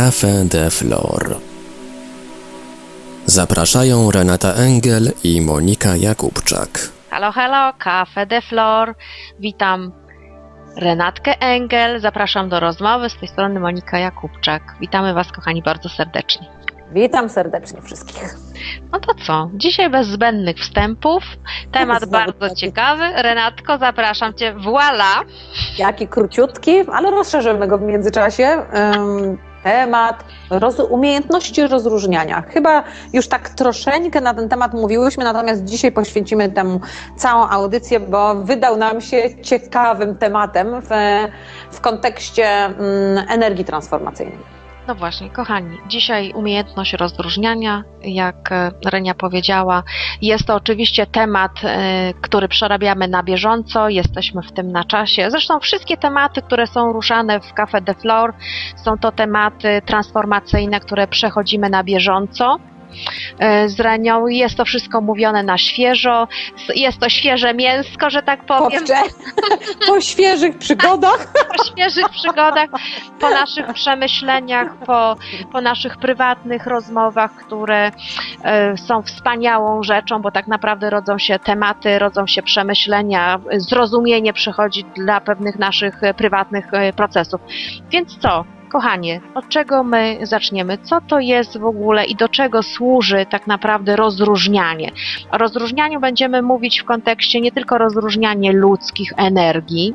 Café de Flor. Zapraszają Renata Engel i Monika Jakubczak. Halo, halo, Café de Flor. Witam Renatkę Engel. Zapraszam do rozmowy. Z tej strony Monika Jakubczak. Witamy Was, kochani, bardzo serdecznie. Witam serdecznie wszystkich. No to co? Dzisiaj bez zbędnych wstępów. Temat bardzo taki. ciekawy. Renatko, zapraszam Cię. Voila! Jaki króciutki, ale rozszerzymy go w międzyczasie. Ym, temat roz, umiejętności rozróżniania. Chyba już tak troszeczkę na ten temat mówiłyśmy, natomiast dzisiaj poświęcimy temu całą audycję, bo wydał nam się ciekawym tematem w, w kontekście mm, energii transformacyjnej. No właśnie, kochani, dzisiaj umiejętność rozróżniania, jak e, Renia powiedziała, jest to oczywiście temat, e, który przerabiamy na bieżąco, jesteśmy w tym na czasie. Zresztą wszystkie tematy, które są ruszane w Café de Flor, są to tematy transformacyjne, które przechodzimy na bieżąco. E, Z Renią jest to wszystko mówione na świeżo, jest to świeże mięsko, że tak Po, powiem wcze- po świeżych przygodach. po świeżych przygodach, po naszych przemyśleniach, po, po naszych prywatnych rozmowach, które e, są wspaniałą rzeczą, bo tak naprawdę rodzą się tematy, rodzą się przemyślenia, zrozumienie przychodzi dla pewnych naszych prywatnych e, procesów. Więc co? Kochanie, od czego my zaczniemy? Co to jest w ogóle i do czego służy tak naprawdę rozróżnianie? O rozróżnianiu będziemy mówić w kontekście nie tylko rozróżnianie ludzkich energii,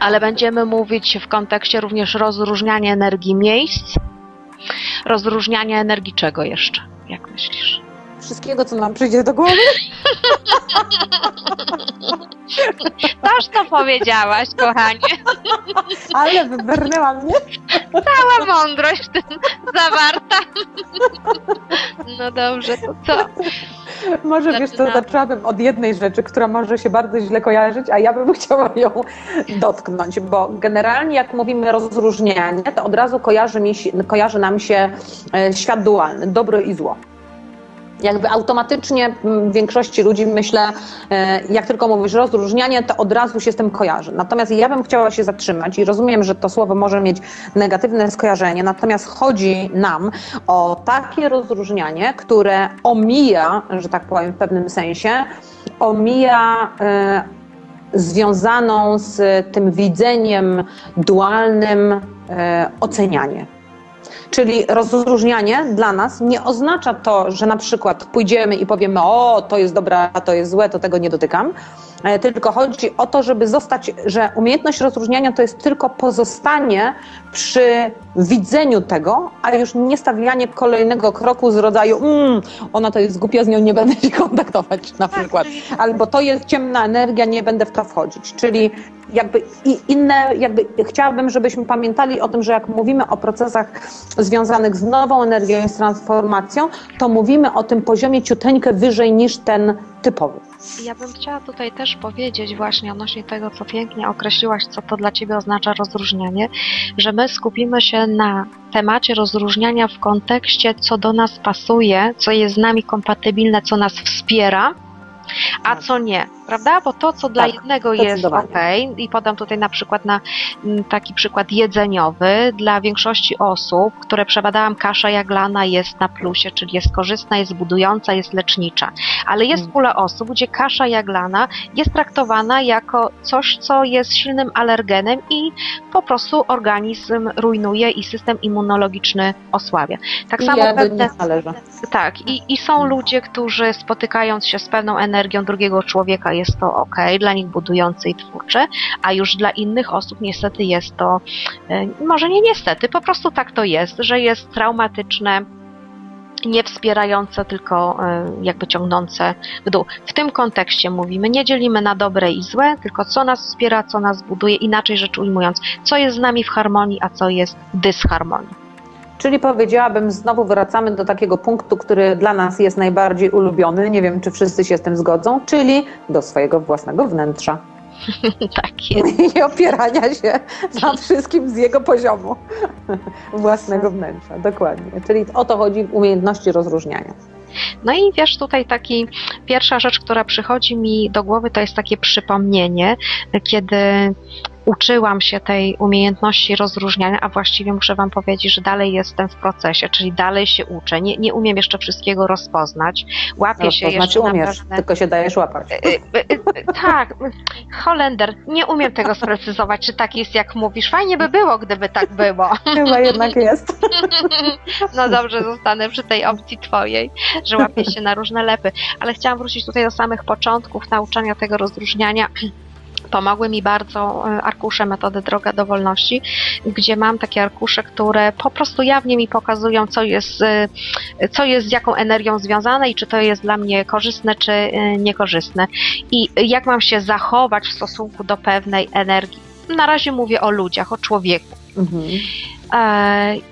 ale będziemy mówić w kontekście również rozróżniania energii miejsc, rozróżniania energii czego jeszcze? Jak myślisz? Wszystkiego, co nam przyjdzie do głowy. Toż to powiedziałaś, kochanie. Ale wybrnęła mnie. Cała mądrość w tym zawarta. No dobrze, to co? Może wiesz Zaczynamy. zaczęłabym od jednej rzeczy, która może się bardzo źle kojarzyć, a ja bym chciała ją dotknąć, bo generalnie jak mówimy rozróżnianie, to od razu kojarzy, mi się, kojarzy nam się e, świat dualny, dobro i zło. Jakby automatycznie mm, większości ludzi myślę, e, jak tylko mówisz rozróżnianie, to od razu się z tym kojarzy. Natomiast ja bym chciała się zatrzymać i rozumiem, że to słowo może mieć negatywne skojarzenie, natomiast chodzi nam o takie rozróżnianie, które omija, że tak powiem w pewnym sensie, omija e, związaną z tym widzeniem dualnym e, ocenianie. Czyli rozróżnianie dla nas nie oznacza to, że na przykład pójdziemy i powiemy, o, to jest dobre, a to jest złe, to tego nie dotykam. E, Tylko chodzi o to, żeby zostać, że umiejętność rozróżniania to jest tylko pozostanie przy widzeniu tego, a już nie stawianie kolejnego kroku z rodzaju, mm, ona to jest głupia, z nią nie będę się kontaktować na przykład. Albo to jest ciemna energia, nie będę w to wchodzić. Czyli jakby i inne, jakby chciałabym, żebyśmy pamiętali o tym, że jak mówimy o procesach związanych z nową energią i z transformacją, to mówimy o tym poziomie ciuteńkę wyżej niż ten typowy. Ja bym chciała tutaj też powiedzieć właśnie odnośnie tego, co pięknie określiłaś, co to dla Ciebie oznacza rozróżnianie, że my skupimy się na temacie rozróżniania w kontekście, co do nas pasuje, co jest z nami kompatybilne, co nas wspiera, a Tak. co nie, prawda? Bo to, co dla Tak, jednego jest ok, i podam tutaj na przykład na mm, taki przykład jedzeniowy, dla większości osób, które przebadałam, kasza jaglana jest na plusie, czyli jest korzystna, jest budująca, jest lecznicza. Ale jest Mm. pula osób, gdzie kasza jaglana jest traktowana jako coś, co jest silnym alergenem i po prostu organizm rujnuje i system immunologiczny osłabia. Tak I samo jakby pewne, tak, i, i są ludzie, którzy spotykając się z pewną energią drugiego człowieka jest to ok, dla nich budujące i twórcze, a już dla innych osób niestety jest to, e, może nie niestety, po prostu tak to jest, że jest traumatyczne, nie wspierające, tylko e, jakby ciągnące w dół. W tym kontekście mówimy, nie dzielimy na dobre i złe, tylko co nas wspiera, co nas buduje, inaczej rzecz ujmując, co jest z nami w harmonii, a co jest dysharmonii. Czyli powiedziałabym, znowu wracamy do takiego punktu, który dla nas jest najbardziej ulubiony. Nie wiem, czy wszyscy się z tym zgodzą, czyli do swojego własnego wnętrza. tak jest. I opierania się na wszystkim z jego poziomu własnego wnętrza. Dokładnie. Czyli o to chodzi w umiejętności rozróżniania. No i wiesz, tutaj taki pierwsza rzecz, która przychodzi mi do głowy, to jest takie przypomnienie, kiedy uczyłam się tej umiejętności rozróżniania, a właściwie muszę Wam powiedzieć, że dalej jestem w procesie, czyli dalej się uczę. Nie, nie umiem jeszcze wszystkiego rozpoznać. Łapię się Rozpoznać jeszcze umiesz, na pewne... tylko się dajesz łapać. Y, y, y, Tak, Holender, nie umiem tego sprecyzować, czy tak jest, jak mówisz. Fajnie by było, gdyby tak było. Chyba jednak jest. No dobrze, zostanę przy tej opcji twojej, że łapię się na różne lepy. Ale chciałam wrócić tutaj do samych początków nauczania tego rozróżniania. Pomogły mi bardzo e, arkusze metody Droga do Wolności, gdzie mam takie arkusze, które po prostu jawnie mi pokazują, co jest, e, co jest z jaką energią związane i czy to jest dla mnie korzystne, czy e, niekorzystne. I jak mam się zachować w stosunku do pewnej energii. Na razie mówię o ludziach, o człowieku. Mhm.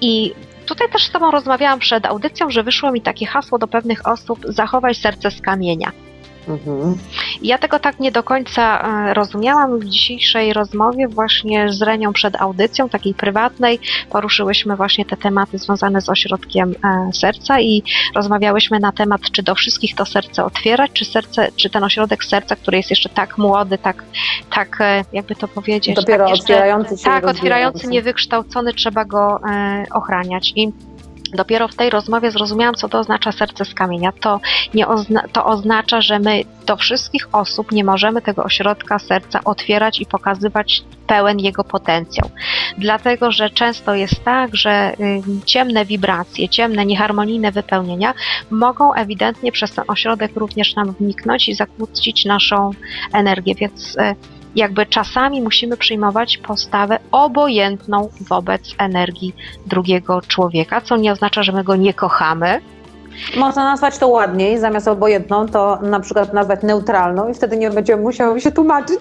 I tutaj też z Tobą rozmawiałam przed audycją, że wyszło mi takie hasło do pewnych osób: zachowaj serce z kamienia. Mhm. Ja tego tak nie do końca e, rozumiałam. W dzisiejszej rozmowie właśnie z Renią przed audycją, takiej prywatnej, poruszyłyśmy właśnie te tematy związane z ośrodkiem e, serca i rozmawiałyśmy na temat, czy do wszystkich to serce otwierać, czy serce, czy ten ośrodek serca, który jest jeszcze tak młody, tak, tak e, jakby to powiedzieć, Dopiero tak jeszcze, otwierający się. tak, otwierający, niewykształcony, trzeba go ochraniać. I dopiero w tej rozmowie zrozumiałam, co to oznacza serce z kamienia. To, nie ozna- to oznacza, że my do wszystkich osób nie możemy tego ośrodka serca otwierać i pokazywać pełen jego potencjał. Dlatego, że często jest tak, że y, ciemne wibracje, ciemne, nieharmonijne wypełnienia mogą ewidentnie przez ten ośrodek również nam wniknąć i zakłócić naszą energię, więc y, jakby czasami musimy przyjmować postawę obojętną wobec energii drugiego człowieka, co nie oznacza, że my go nie kochamy. Można nazwać to ładniej, zamiast obojętną, to na przykład nazwać neutralną i wtedy nie będziemy musiały się tłumaczyć.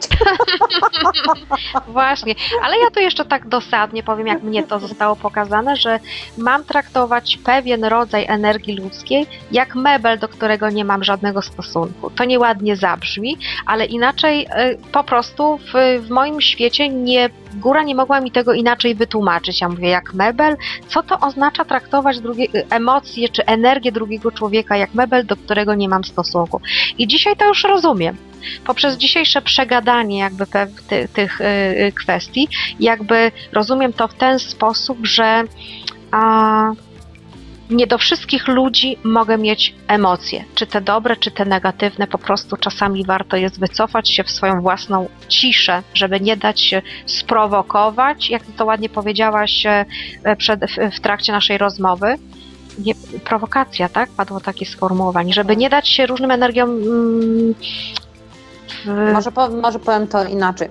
Właśnie, ale ja tu jeszcze tak dosadnie powiem, jak mnie to zostało pokazane, że mam traktować pewien rodzaj energii ludzkiej jak mebel, do którego nie mam żadnego stosunku. To nieładnie zabrzmi, ale inaczej y, po prostu w, w moim świecie nie, góra nie mogła mi tego inaczej wytłumaczyć. Ja mówię, jak mebel, co to oznacza traktować drugie, y, emocje czy energię drugiego człowieka jak mebel, do którego nie mam stosunku. I dzisiaj to już rozumiem poprzez dzisiejsze przegadanie jakby ty, tych y, y, kwestii, jakby rozumiem to w ten sposób, że a, nie do wszystkich ludzi mogę mieć emocje, czy te dobre, czy te negatywne, po prostu czasami warto jest wycofać się w swoją własną ciszę, żeby nie dać się sprowokować, jak to ładnie powiedziałaś e, przed, w, trakcie naszej rozmowy, nie, prowokacja, tak? Padło takie sformułowanie, żeby nie dać się różnym energiom mm, Może, po, może powiem to inaczej,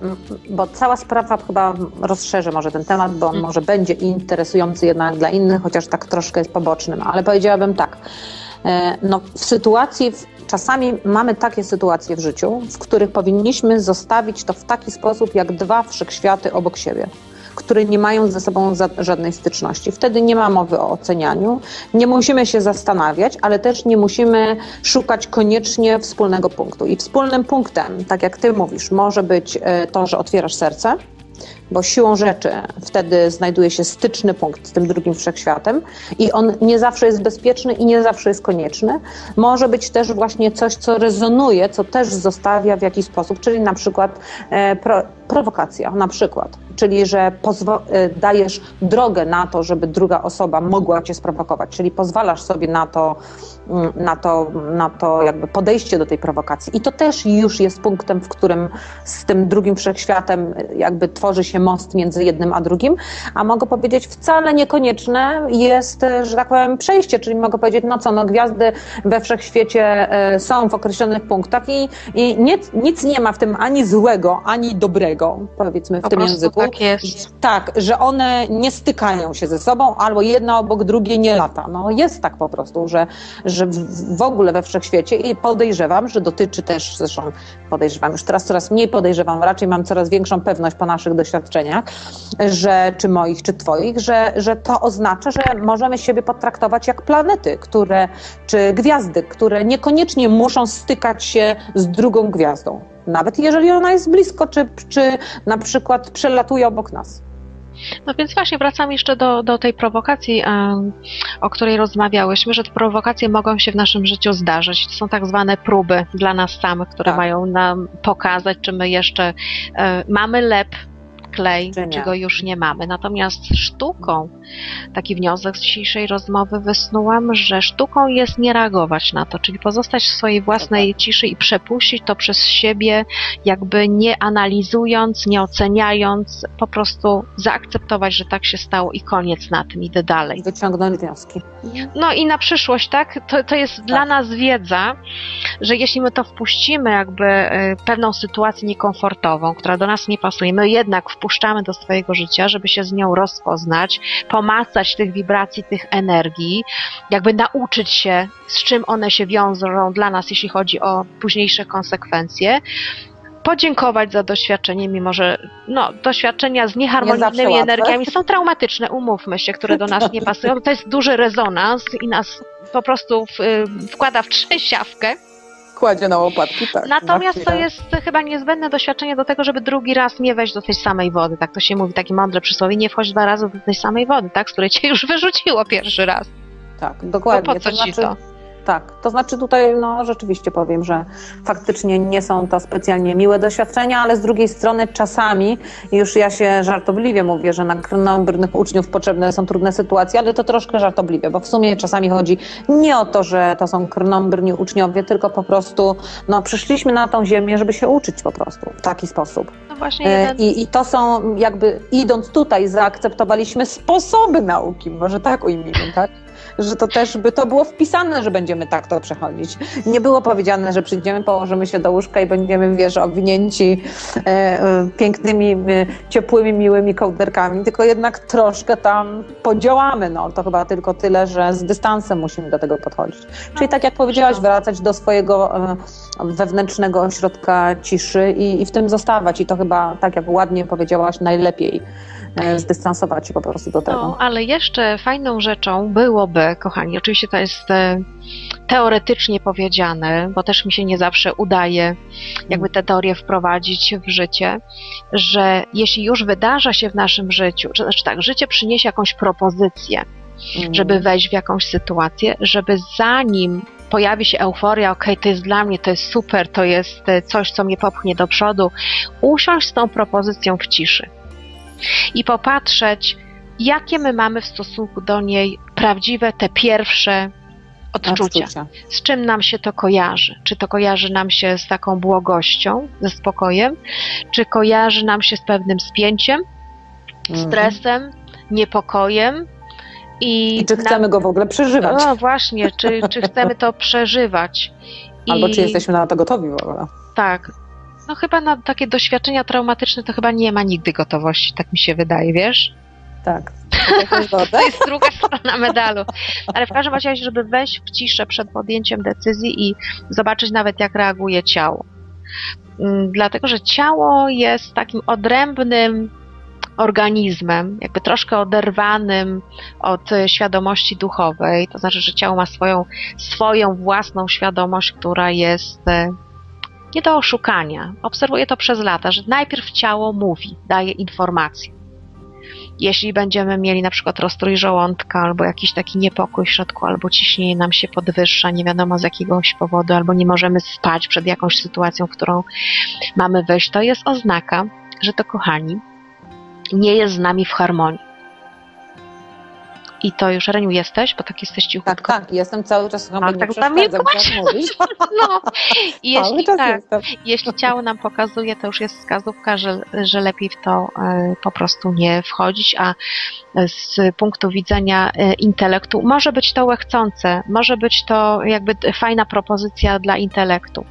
bo cała sprawa chyba rozszerzy może ten temat, bo on Mm. może będzie interesujący jednak dla innych, chociaż tak troszkę jest pobocznym, ale powiedziałabym tak, e, no w sytuacji, czasami mamy takie sytuacje w życiu, w których powinniśmy zostawić to w taki sposób, jak dwa wszechświaty obok siebie które nie mają ze sobą za, żadnej styczności. Wtedy nie ma mowy o ocenianiu, nie musimy się zastanawiać, ale też nie musimy szukać koniecznie wspólnego punktu. I wspólnym punktem, tak jak ty mówisz, może być e, to, że otwierasz serce, bo siłą rzeczy wtedy znajduje się styczny punkt z tym drugim wszechświatem i on nie zawsze jest bezpieczny i nie zawsze jest konieczny. Może być też właśnie coś, co rezonuje, co też zostawia w jakiś sposób, czyli na przykład e, pro, prowokacja, na przykład, czyli że e, dajesz drogę na to, żeby druga osoba mogła cię sprowokować, czyli pozwalasz sobie na to, mm, na to, na to jakby podejście do tej prowokacji. I to też już jest punktem, w którym z tym drugim wszechświatem jakby tworzy się most między jednym a drugim, a mogę powiedzieć, wcale niekonieczne jest, e, że tak powiem, przejście, czyli mogę powiedzieć, no co, no gwiazdy we wszechświecie e, są w określonych punktach i, i nic, nic nie ma w tym ani złego, ani dobrego, powiedzmy w po tym języku. tak jest. Tak, że one nie stykają się ze sobą, albo jedna obok drugiej nie lata. No jest tak po prostu, że, że w, w ogóle we wszechświecie i podejrzewam, że dotyczy też, zresztą podejrzewam, już teraz coraz mniej podejrzewam, raczej mam coraz większą pewność po naszych doświadczeniach, że czy moich, czy twoich, że, że to oznacza, że możemy siebie potraktować jak planety, które, czy gwiazdy, które niekoniecznie muszą stykać się z drugą gwiazdą. Nawet jeżeli ona jest blisko, czy, czy na przykład przelatuje obok nas. No więc właśnie wracam jeszcze do, do tej prowokacji, o której rozmawiałyśmy, że te prowokacje mogą się w naszym życiu zdarzyć. To są tak zwane próby dla nas samych, które Tak. mają nam pokazać, czy my jeszcze e, mamy lep klej, Czy nie. czego już nie mamy. Natomiast sztuką, taki wniosek z dzisiejszej rozmowy wysnułam, że sztuką jest nie reagować na to, czyli pozostać w swojej własnej ciszy i przepuścić to przez siebie, jakby nie analizując, nie oceniając, po prostu zaakceptować, że tak się stało i koniec na tym, idę dalej. Wyciągnąć wnioski. No i na przyszłość, tak? To, to jest dla nas wiedza, że jeśli my to wpuścimy, jakby e, pewną sytuację niekomfortową, która do nas nie pasuje, my jednak wpuszczamy do swojego życia, żeby się z nią rozpoznać, pomacać tych wibracji, tych energii, jakby nauczyć się, z czym one się wiążą dla nas, jeśli chodzi o późniejsze konsekwencje. Podziękować za doświadczenie, mimo że no, doświadczenia z nieharmonijnymi łatwe. energiami są traumatyczne, umówmy się, które do nas nie pasują. To jest duży rezonans i nas po prostu w, y, wkłada w trzęsiawkę. Kładzie na łopatki, tak. Natomiast to jest chyba niezbędne doświadczenie do tego, żeby drugi raz nie wejść do tej samej wody. Tak to się mówi, takie mądre przysłowie, nie wchodź dwa razy do tej samej wody, tak, z której cię już wyrzuciło pierwszy raz. Tak, dokładnie. No po co ci to? Tak, to znaczy tutaj no rzeczywiście powiem, że faktycznie nie są to specjalnie miłe doświadczenia, ale z drugiej strony czasami, już ja się żartobliwie mówię, że na krnąbrnych uczniów potrzebne są trudne sytuacje, ale to troszkę żartobliwie, bo w sumie czasami chodzi nie o to, że to są krnąbrni uczniowie, tylko po prostu no przyszliśmy na tą ziemię, żeby się uczyć po prostu w taki sposób. No właśnie E, jeden... I, I to są jakby, idąc tutaj, zaakceptowaliśmy sposoby nauki, może tak ujmijmy, tak? Że to też by to było wpisane, że będziemy tak to przechodzić. Nie było powiedziane, że przyjdziemy, położymy się do łóżka i będziemy, wiesz, owinięci e, e, pięknymi, e, ciepłymi, miłymi kołderkami, tylko jednak troszkę tam podziałamy. No, to chyba tylko tyle, że z dystansem musimy do tego podchodzić. Czyli tak jak powiedziałaś, wracać do swojego e, wewnętrznego ośrodka ciszy i, i w tym zostawać. I to chyba, tak jak ładnie powiedziałaś, najlepiej zdystansować się po prostu do tego. No, ale jeszcze fajną rzeczą byłoby, kochani, oczywiście to jest e, teoretycznie powiedziane, bo też mi się nie zawsze udaje jakby te teorie wprowadzić w życie, że jeśli już wydarza się w naszym życiu, czy znaczy tak, życie przyniesie jakąś propozycję, Mm. żeby wejść w jakąś sytuację, żeby zanim pojawi się euforia, okej, to jest dla mnie, to jest super, to jest e, coś, co mnie popchnie do przodu, usiąść z tą propozycją w ciszy i popatrzeć, jakie my mamy w stosunku do niej prawdziwe, te pierwsze odczucia. Odczucia. Z czym nam się to kojarzy? Czy to kojarzy nam się z taką błogością, ze spokojem, czy kojarzy nam się z pewnym spięciem, Mhm. stresem, niepokojem? I, I czy chcemy go w ogóle przeżywać? no właśnie, czy, czy chcemy to przeżywać? I Albo czy jesteśmy na to gotowi w ogóle? Tak. No chyba na takie doświadczenia traumatyczne to chyba nie ma nigdy gotowości, tak mi się wydaje, wiesz? Tak. To jest druga strona medalu. Ale w każdym razie, żeby wejść w ciszę przed podjęciem decyzji i zobaczyć nawet, jak reaguje ciało. Mm, Dlatego, że ciało jest takim odrębnym organizmem, jakby troszkę oderwanym od świadomości duchowej. To znaczy, że ciało ma swoją, swoją własną świadomość, która jest e, nie do oszukania. Obserwuję to przez lata, że najpierw ciało mówi, daje informacje. Jeśli będziemy mieli na przykład rozstrój żołądka, albo jakiś taki niepokój w środku, albo ciśnienie nam się podwyższa, nie wiadomo z jakiegoś powodu, albo nie możemy spać przed jakąś sytuacją, w którą mamy wejść, to jest oznaka, że to kochani, nie jest z nami w harmonii. I to już, Reniu, jesteś? Bo tak jesteś Tak, cichutko. tak, jestem cały czas chyba nie tak przeszkadzam, zamilkłaś? jak mówisz. No, i jeśli tak, jestem. jeśli ciało nam pokazuje, to już jest wskazówka, że, że lepiej w to e, po prostu nie wchodzić, a z punktu widzenia e, intelektu może być to łechcące, może być to jakby fajna propozycja dla intelektu.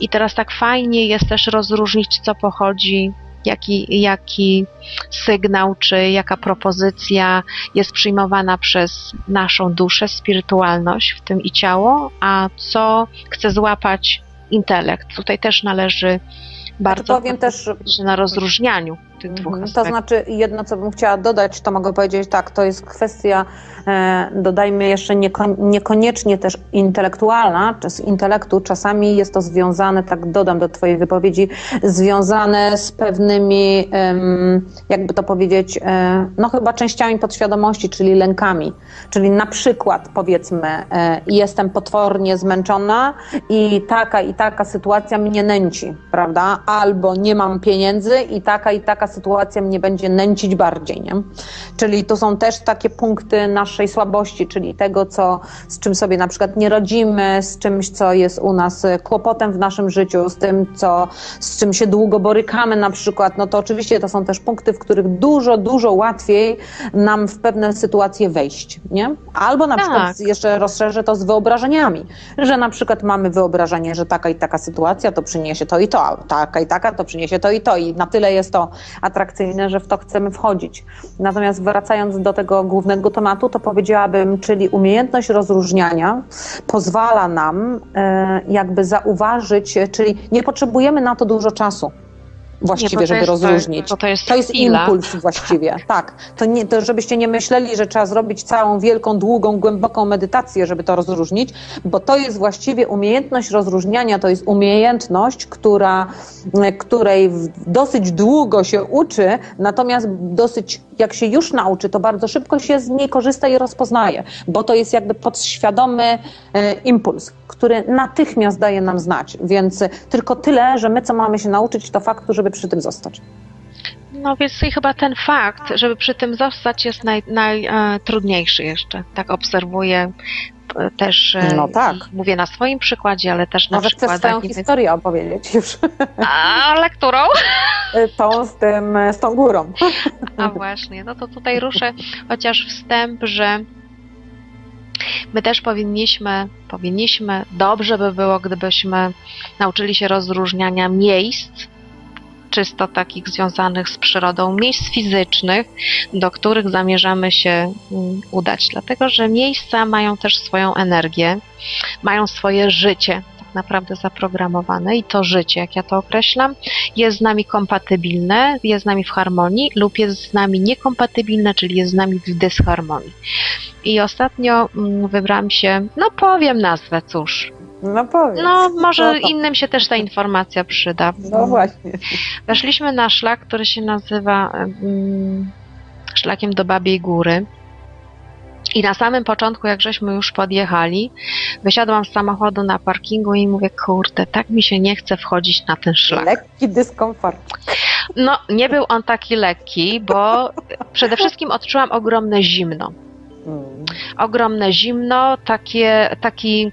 I teraz tak fajnie jest też rozróżnić, co pochodzi, jaki, jaki sygnał, czy jaka propozycja jest przyjmowana przez naszą duszę, spirytualność, w tym i ciało, a co chce złapać intelekt. Tutaj też należy bardzo powiem też- na rozróżnianiu tych dwóch Mhm, To aspektów. znaczy, jedno co bym chciała dodać, to mogę powiedzieć tak, to jest kwestia, e, dodajmy jeszcze nieko, niekoniecznie też intelektualna, czy z intelektu, czasami jest to związane, tak dodam do Twojej wypowiedzi, związane z pewnymi, em, jakby to powiedzieć, e, no chyba częściami podświadomości, czyli lękami. Czyli na przykład powiedzmy, e, jestem potwornie zmęczona i taka i taka sytuacja mnie nęci, prawda? Albo nie mam pieniędzy i taka i taka sytuacja mnie będzie nęcić bardziej, nie? Czyli to są też takie punkty naszej słabości, czyli tego, co, z czym sobie na przykład nie rodzimy, z czymś, co jest u nas kłopotem w naszym życiu, z tym, co, z czym się długo borykamy na przykład, no to oczywiście to są też punkty, w których dużo, dużo łatwiej nam w pewne sytuacje wejść, nie? Albo na Tak. przykład jeszcze rozszerzę to z wyobrażeniami, że na przykład mamy wyobrażenie, że taka i taka sytuacja to przyniesie to i to, a taka i taka to przyniesie to i to i na tyle jest to atrakcyjne, że w to chcemy wchodzić. Natomiast wracając do tego głównego tematu, to powiedziałabym, czyli umiejętność rozróżniania pozwala nam e, jakby zauważyć, czyli nie potrzebujemy na to dużo czasu właściwie, Nie, żeby jest- rozróżnić. To, to jest, To jest impuls właściwie, tak. To, nie, to żebyście nie myśleli, że trzeba zrobić całą wielką, długą, głęboką medytację, żeby to rozróżnić, bo to jest właściwie umiejętność rozróżniania, to jest umiejętność, która, której dosyć długo się uczy, natomiast dosyć, jak się już nauczy, to bardzo szybko się z niej korzysta i rozpoznaje, bo to jest jakby podświadomy e, impuls, który natychmiast daje nam znać, więc tylko tyle, że my co mamy się nauczyć, to faktu, żeby przy tym zostać. No więc i chyba ten fakt, żeby przy tym zostać jest najtrudniejszy naj, e, jeszcze. Tak obserwuję e, też, e, No tak. mówię na swoim przykładzie, ale też na chcesz przykładach swoją innych. historię opowiedzieć już. Ale którą? Tą z tym, z tą górą. A właśnie, no to tutaj ruszę chociaż wstęp, że my też powinniśmy, powinniśmy, dobrze by było, gdybyśmy nauczyli się rozróżniania miejsc, czysto takich związanych z przyrodą, miejsc fizycznych, do których zamierzamy się mm, udać. Dlatego, że miejsca mają też swoją energię, mają swoje życie tak naprawdę zaprogramowane i to życie, jak ja to określam, jest z nami kompatybilne, jest z nami w harmonii lub jest z nami niekompatybilne, czyli jest z nami w dysharmonii. I ostatnio mm, wybrałam się, no powiem nazwę, cóż, No powiedz. no może No innym się też ta informacja przyda. No właśnie. Weszliśmy na szlak, który się nazywa mm, szlakiem do Babiej Góry. I na samym początku, jak żeśmy już podjechali, wysiadłam z samochodu na parkingu i mówię, kurde, tak mi się nie chce wchodzić na ten szlak. Lekki dyskomfort. No, nie był on taki lekki, bo przede wszystkim odczułam ogromne zimno. Ogromne zimno, takie, taki,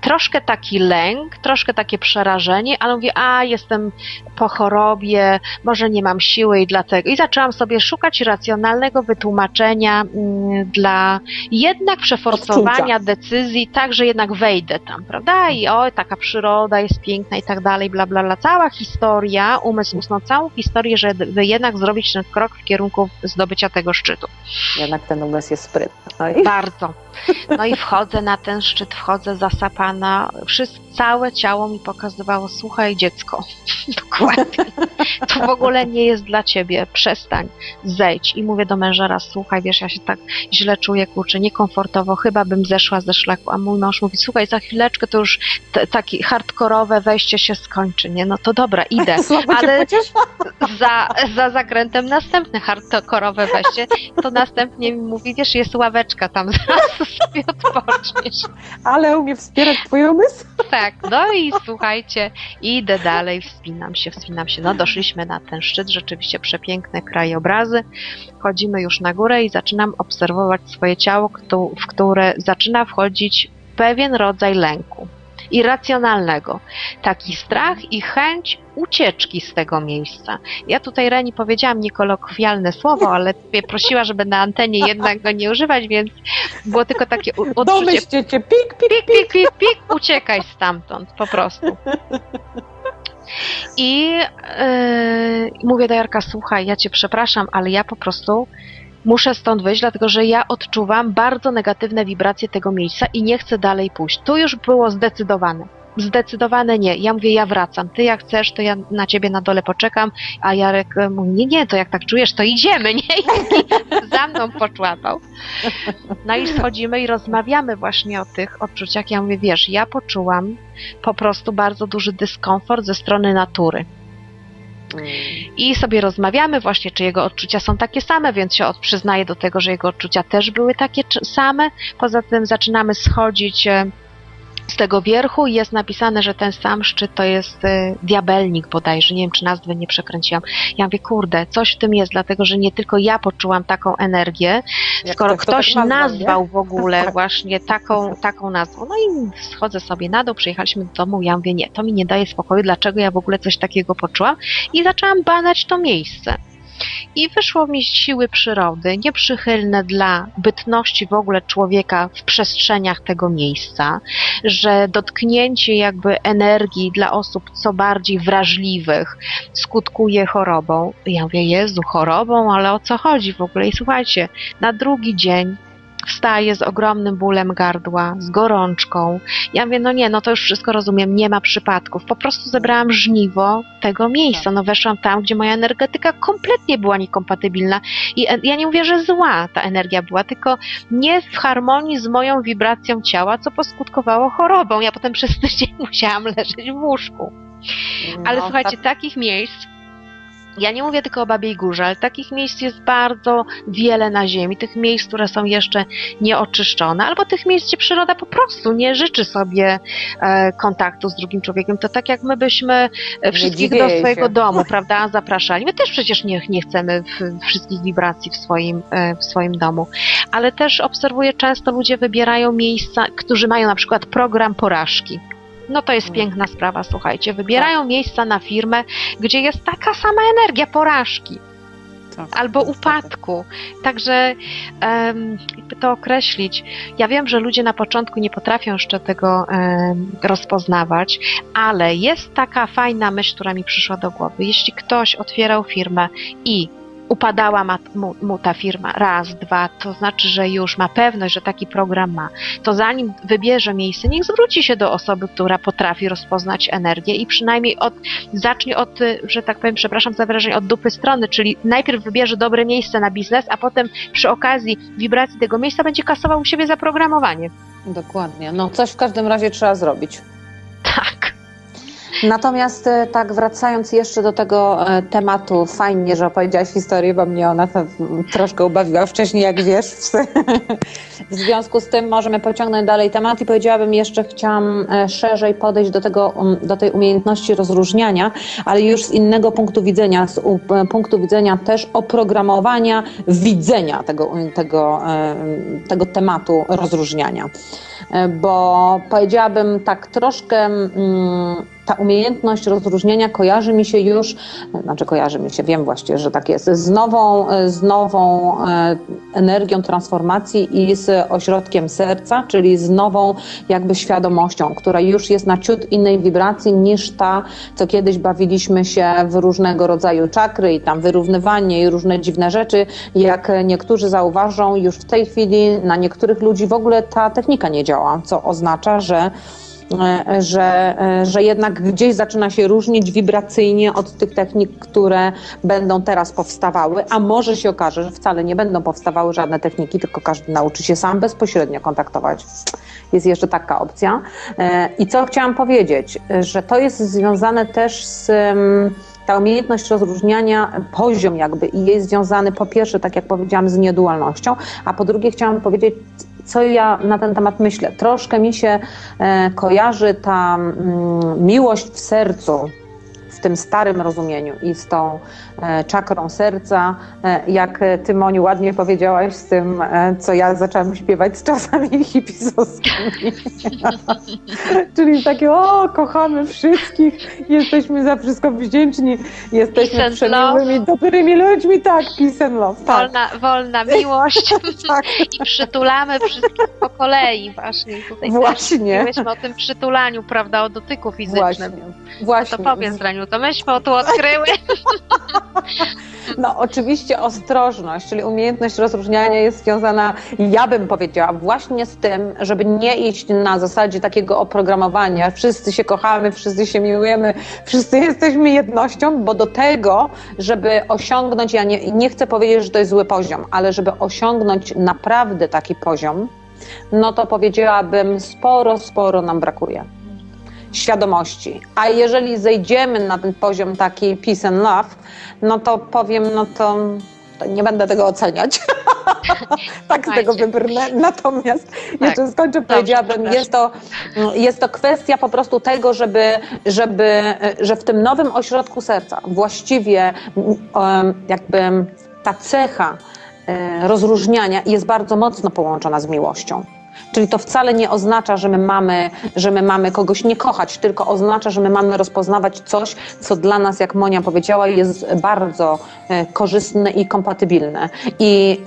troszkę taki lęk, troszkę takie przerażenie, ale mówię, a jestem po chorobie, może nie mam siły i dlatego. I zaczęłam sobie szukać racjonalnego wytłumaczenia mm, dla jednak przeforsowania decyzji, tak, że jednak wejdę tam, prawda? I oj, taka przyroda jest piękna i tak dalej, bla, bla, bla. Cała historia, umysł usnął całą historię, żeby jednak zrobić ten krok w kierunku zdobycia tego szczytu. Jednak ten umysł jest sprytny. I Bardzo. No i wchodzę na ten szczyt, wchodzę zasapana. Wszystko, całe ciało mi pokazywało, słuchaj dziecko, dokładnie. To w ogóle nie jest dla ciebie. Przestań, zejdź. I mówię do męża raz, słuchaj, wiesz, ja się tak źle czuję, kurczę, niekomfortowo, chyba bym zeszła ze szlaku. A mój mąż mówi, słuchaj, za chwileczkę to już takie hardkorowe wejście się skończy, nie? No to dobra, idę. Ale-? Za, za zakrętem następne hardkorowe wejście, to następnie mi mówi, wiesz, jest ławeczka tam, zaraz sobie odpoczniesz. Ale umie wspierać twój umysł? Tak, no i słuchajcie, idę dalej, wspinam się, wspinam się. No doszliśmy na ten szczyt, rzeczywiście przepiękne krajobrazy. Chodzimy już na górę i zaczynam obserwować swoje ciało, w które zaczyna wchodzić pewien rodzaj lęku. Irracjonalnego. Taki strach i chęć ucieczki z tego miejsca. Ja tutaj Reni powiedziałam niekolokwialne słowo, ale mnie prosiła, żeby na antenie jednak go nie używać, więc było tylko takie odczucie Domyślcie cię, pik, pik. pik, pik, pik, pik, uciekaj stamtąd, po prostu. I yy, mówię do Jarka, słuchaj, ja cię przepraszam, ale ja po prostu muszę stąd wyjść, dlatego że ja odczuwam bardzo negatywne wibracje tego miejsca i nie chcę dalej pójść. Tu już było zdecydowane. Zdecydowane nie. Ja mówię, ja wracam. Ty jak chcesz, to ja na ciebie na dole poczekam, a Jarek e, mówi, nie, nie, to jak tak czujesz, to idziemy, nie? I za mną poczłapał. No i schodzimy i rozmawiamy właśnie o tych odczuciach. Ja mówię, wiesz, ja poczułam po prostu bardzo duży dyskomfort ze strony natury. I sobie rozmawiamy właśnie, czy jego odczucia są takie same, więc się od, przyznaję do tego, że jego odczucia też były takie same. Poza tym zaczynamy schodzić e, z tego wierchu i jest napisane, że ten sam szczyt to jest y, diabelnik bodajże, nie wiem czy nazwy nie przekręciłam. Ja mówię, kurde, coś w tym jest, dlatego że nie tylko ja poczułam taką energię, Jak skoro ktoś to tak nazwał, nazwał w ogóle Tak. właśnie taką, taką nazwą. No i schodzę sobie na dół, przyjechaliśmy do domu, ja mówię, nie, to mi nie daje spokoju, dlaczego ja w ogóle coś takiego poczułam i zaczęłam badać to miejsce. I wyszło mi siły przyrody, nieprzychylne dla bytności w ogóle człowieka w przestrzeniach tego miejsca, że dotknięcie jakby energii dla osób co bardziej wrażliwych skutkuje chorobą. Ja mówię, Jezu, chorobą, ale o co chodzi w ogóle? I słuchajcie, na drugi dzień wstaję z ogromnym bólem gardła, z gorączką. Ja mówię, no nie, no to już wszystko rozumiem, nie ma przypadków. Po prostu zebrałam żniwo tego miejsca. No weszłam tam, gdzie moja energetyka kompletnie była niekompatybilna. I e- ja nie mówię, że zła ta energia była, tylko nie w harmonii z moją wibracją ciała, co poskutkowało chorobą. Ja potem przez tydzień musiałam leżeć w łóżku. Ale No, słuchajcie, tak, takich miejsc, ja nie mówię tylko o Babiej Górze, ale takich miejsc jest bardzo wiele na Ziemi. Tych miejsc, które są jeszcze nieoczyszczone, albo tych miejsc, gdzie przyroda po prostu nie życzy sobie e, kontaktu z drugim człowiekiem. To tak jak my byśmy e, wszystkich do swojego się. domu, prawda, zapraszali. My też przecież nie, nie chcemy wszystkich wibracji w swoim, e, w swoim domu. Ale też obserwuję, często ludzie wybierają miejsca, którzy mają na przykład program porażki. No to jest Mhm. piękna sprawa, słuchajcie. Wybierają miejsca na firmę, gdzie jest taka sama energia porażki tak, albo niestety. upadku. Także em, jakby to określić. Ja wiem, że ludzie na początku nie potrafią jeszcze tego em, rozpoznawać, ale jest taka fajna myśl, która mi przyszła do głowy. Jeśli ktoś otwierał firmę i upadała ma, mu, mu ta firma raz, dwa, to znaczy, że już ma pewność, że taki program ma, to zanim wybierze miejsce, niech zwróci się do osoby, która potrafi rozpoznać energię i przynajmniej od, zacznie od, że tak powiem, przepraszam za wyrażenie, od dupy strony, czyli najpierw wybierze dobre miejsce na biznes, a potem przy okazji wibracji tego miejsca będzie kasował u siebie zaprogramowanie. Dokładnie. No coś w każdym razie trzeba zrobić. Tak. Natomiast e, tak wracając jeszcze do tego e, tematu, fajnie, że opowiedziałaś historię, bo mnie ona troszkę ubawiła wcześniej, jak wiesz. W związku z tym możemy pociągnąć dalej temat i powiedziałabym jeszcze, chciałam e, szerzej podejść do, tego, um, do tej umiejętności rozróżniania, ale już z innego punktu widzenia, z punktu widzenia też oprogramowania widzenia tego, tego, e, tego tematu rozróżniania. Bo powiedziałabym tak troszkę mm, ta umiejętność rozróżnienia kojarzy mi się już, znaczy kojarzy mi się, wiem właściwie, że tak jest, z nową, z nową e, energią transformacji i z ośrodkiem serca, czyli z nową jakby świadomością, która już jest na ciut innej wibracji niż ta, co kiedyś bawiliśmy się w różnego rodzaju czakry i tam wyrównywanie i różne dziwne rzeczy. Jak niektórzy zauważą, już w tej chwili na niektórych ludzi w ogóle ta technika nie działa, co oznacza, że że, e, że jednak gdzieś zaczyna się różnić wibracyjnie od tych technik, które będą teraz powstawały, a może się okaże, że wcale nie będą powstawały żadne techniki, tylko każdy nauczy się sam bezpośrednio kontaktować. Jest jeszcze taka opcja. E, I co chciałam powiedzieć, że to jest związane też z ta umiejętność rozróżniania, poziom jakby i jest związany po pierwsze, tak jak powiedziałam, z niedualnością, a po drugie chciałam powiedzieć, co ja na ten temat myślę. Troszkę mi się e, kojarzy ta mm, miłość w sercu, w tym starym rozumieniu i z tą czakrą serca, e, jak e, ty Moniu ładnie powiedziałaś z tym, e, co ja zaczęłam śpiewać z czasami hipisowskimi. Czyli takie, o, kochamy wszystkich, jesteśmy za wszystko wdzięczni, jesteśmy przemiłymi, dobrymi ludźmi, tak, peace and love, tak. Wolna, wolna miłość tak. i przytulamy wszystkich po kolei właśnie. Tutaj Właśnie. też mówiłyśmy o tym przytulaniu, prawda, o dotyku fizycznym. Właśnie, właśnie. To powiedz, Draniu, to myśmy tu odkryły. No, oczywiście ostrożność, czyli umiejętność rozróżniania jest związana, ja bym powiedziała, właśnie z tym, żeby nie iść na zasadzie takiego oprogramowania. Wszyscy się kochamy, wszyscy się miłujemy, wszyscy jesteśmy jednością, bo do tego, żeby osiągnąć, ja nie, nie chcę powiedzieć, że to jest zły poziom, ale żeby osiągnąć naprawdę taki poziom, no to powiedziałabym, sporo, sporo nam brakuje świadomości. A jeżeli zejdziemy na ten poziom taki peace and love, no to powiem, no to to nie będę tego oceniać. tak z tego wybrnę. Natomiast tak. jeszcze skończę, powiedziałabym, jest to, jest to kwestia po prostu tego, żeby, żeby, że w tym nowym ośrodku serca właściwie jakby ta cecha e, rozróżniania jest bardzo mocno połączona z miłością. Czyli to wcale nie oznacza, że my mamy, że my mamy kogoś nie kochać, tylko oznacza, że my mamy rozpoznawać coś, co dla nas, jak Monia powiedziała, jest bardzo e, korzystne i kompatybilne. I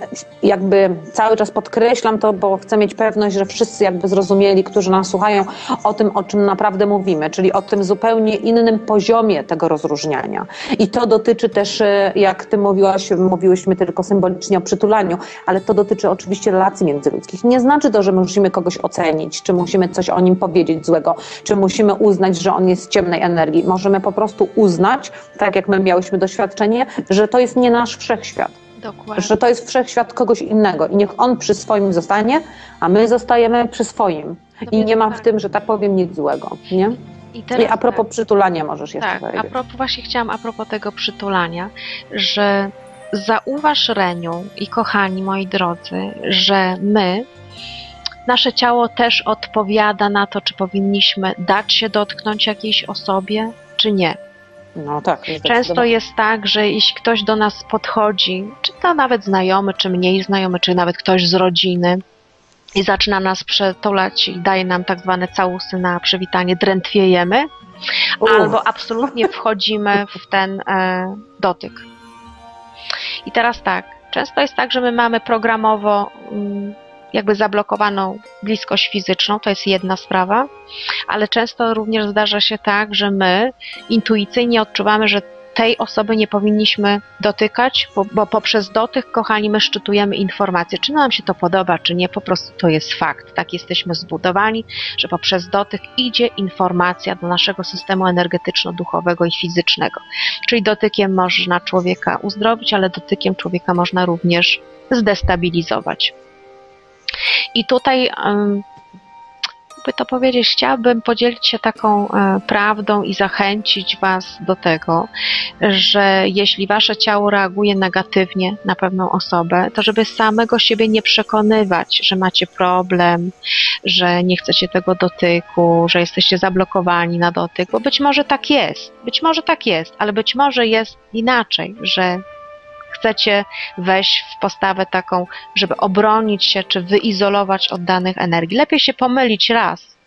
jakby cały czas podkreślam to, bo chcę mieć pewność, że wszyscy jakby zrozumieli, którzy nas słuchają, o tym, o czym naprawdę mówimy, czyli o tym zupełnie innym poziomie tego rozróżniania. I to dotyczy też, e, jak ty mówiłaś, mówiłyśmy tylko symbolicznie o przytulaniu, ale to dotyczy oczywiście relacji międzyludzkich. Nie znaczy to, że my musimy kogoś ocenić, czy musimy coś o nim powiedzieć złego, czy musimy uznać, że on jest z ciemnej energii. Możemy po prostu uznać, tak jak my miałyśmy doświadczenie, że to jest nie nasz wszechświat. Dokładnie. Że to jest wszechświat kogoś innego i niech on przy swoim zostanie, a my zostajemy przy swoim. I nie ma w tym, że tak powiem, nic złego. Nie? I, teraz I a propos tak. przytulania możesz jeszcze tak, powiedzieć. A propos, właśnie chciałam a propos tego przytulania, że zauważ Reniu i kochani moi drodzy, że my Nasze ciało też odpowiada na to, czy powinniśmy dać się dotknąć jakiejś osobie, czy nie. No tak. Często jest tak, że jeśli ktoś do nas podchodzi, czy to nawet znajomy, czy mniej znajomy, czy nawet ktoś z rodziny, i zaczyna nas przetulać i daje nam tak zwane całusy na przywitanie, drętwiejemy, albo absolutnie wchodzimy w ten e, dotyk. I teraz tak, często jest tak, że my mamy programowo mm, jakby zablokowaną bliskość fizyczną, to jest jedna sprawa, ale często również zdarza się tak, że my intuicyjnie odczuwamy, że tej osoby nie powinniśmy dotykać, bo, bo, poprzez dotyk, kochani, my szczytujemy informacje, czy nam się to podoba, czy nie, po prostu to jest fakt. Tak jesteśmy zbudowani, że poprzez dotyk idzie informacja do naszego systemu energetyczno-duchowego i fizycznego. Czyli dotykiem można człowieka uzdrowić, ale dotykiem człowieka można również zdestabilizować. I tutaj by to powiedzieć, chciałabym podzielić się taką e, prawdą i zachęcić Was do tego, że jeśli Wasze ciało reaguje negatywnie na pewną osobę, to żeby samego siebie nie przekonywać, że macie problem, że nie chcecie tego dotyku, że jesteście zablokowani na dotyk, bo być może tak jest, być może tak jest, ale być może jest inaczej, że chcecie wejść w postawę taką, żeby obronić się czy wyizolować od danych energii. Lepiej się pomylić raz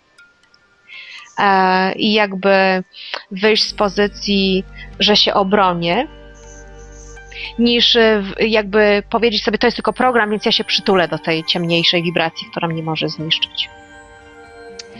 e, i jakby wyjść z pozycji, że się obronię, niż jakby powiedzieć sobie, to jest tylko program, więc ja się przytulę do tej ciemniejszej wibracji, która mnie może zniszczyć.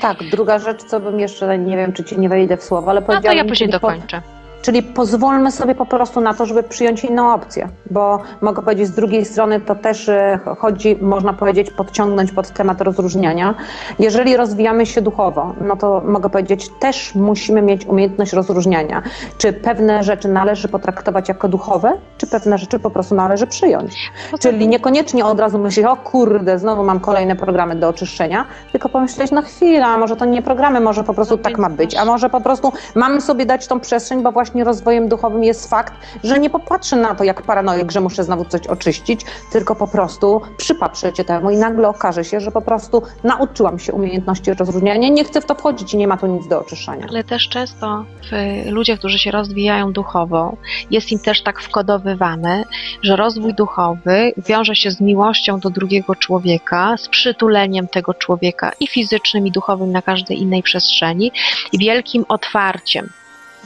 Tak, druga rzecz, co bym jeszcze, nie wiem, czy ci nie wejdę w słowo, ale powiedziałabym... No to ja później dokończę. Po Czyli pozwólmy sobie po prostu na to, żeby przyjąć inną opcję, bo mogę powiedzieć, z drugiej strony to też e, chodzi, można powiedzieć, podciągnąć pod temat rozróżniania. Jeżeli rozwijamy się duchowo, no to mogę powiedzieć, też musimy mieć umiejętność rozróżniania. Czy pewne rzeczy należy potraktować jako duchowe, czy pewne rzeczy po prostu należy przyjąć. Czyli niekoniecznie od razu myśleć, o kurde, znowu mam kolejne programy do oczyszczenia, tylko pomyśleć, na chwilę, a może to nie programy, może po prostu tak ma być, a może po prostu mamy sobie dać tą przestrzeń, bo właśnie właśnie rozwojem duchowym jest fakt, że nie popatrzę na to jak paranoik, że muszę znowu coś oczyścić, tylko po prostu przypatrzę się temu i nagle okaże się, że po prostu nauczyłam się umiejętności rozróżniania. Nie chcę w to wchodzić i nie ma tu nic do oczyszczania. Ale też często w ludziach, którzy się rozwijają duchowo, jest im też tak wkodowywane, że rozwój duchowy wiąże się z miłością do drugiego człowieka, z przytuleniem tego człowieka i fizycznym, i duchowym na każdej innej przestrzeni, i wielkim otwarciem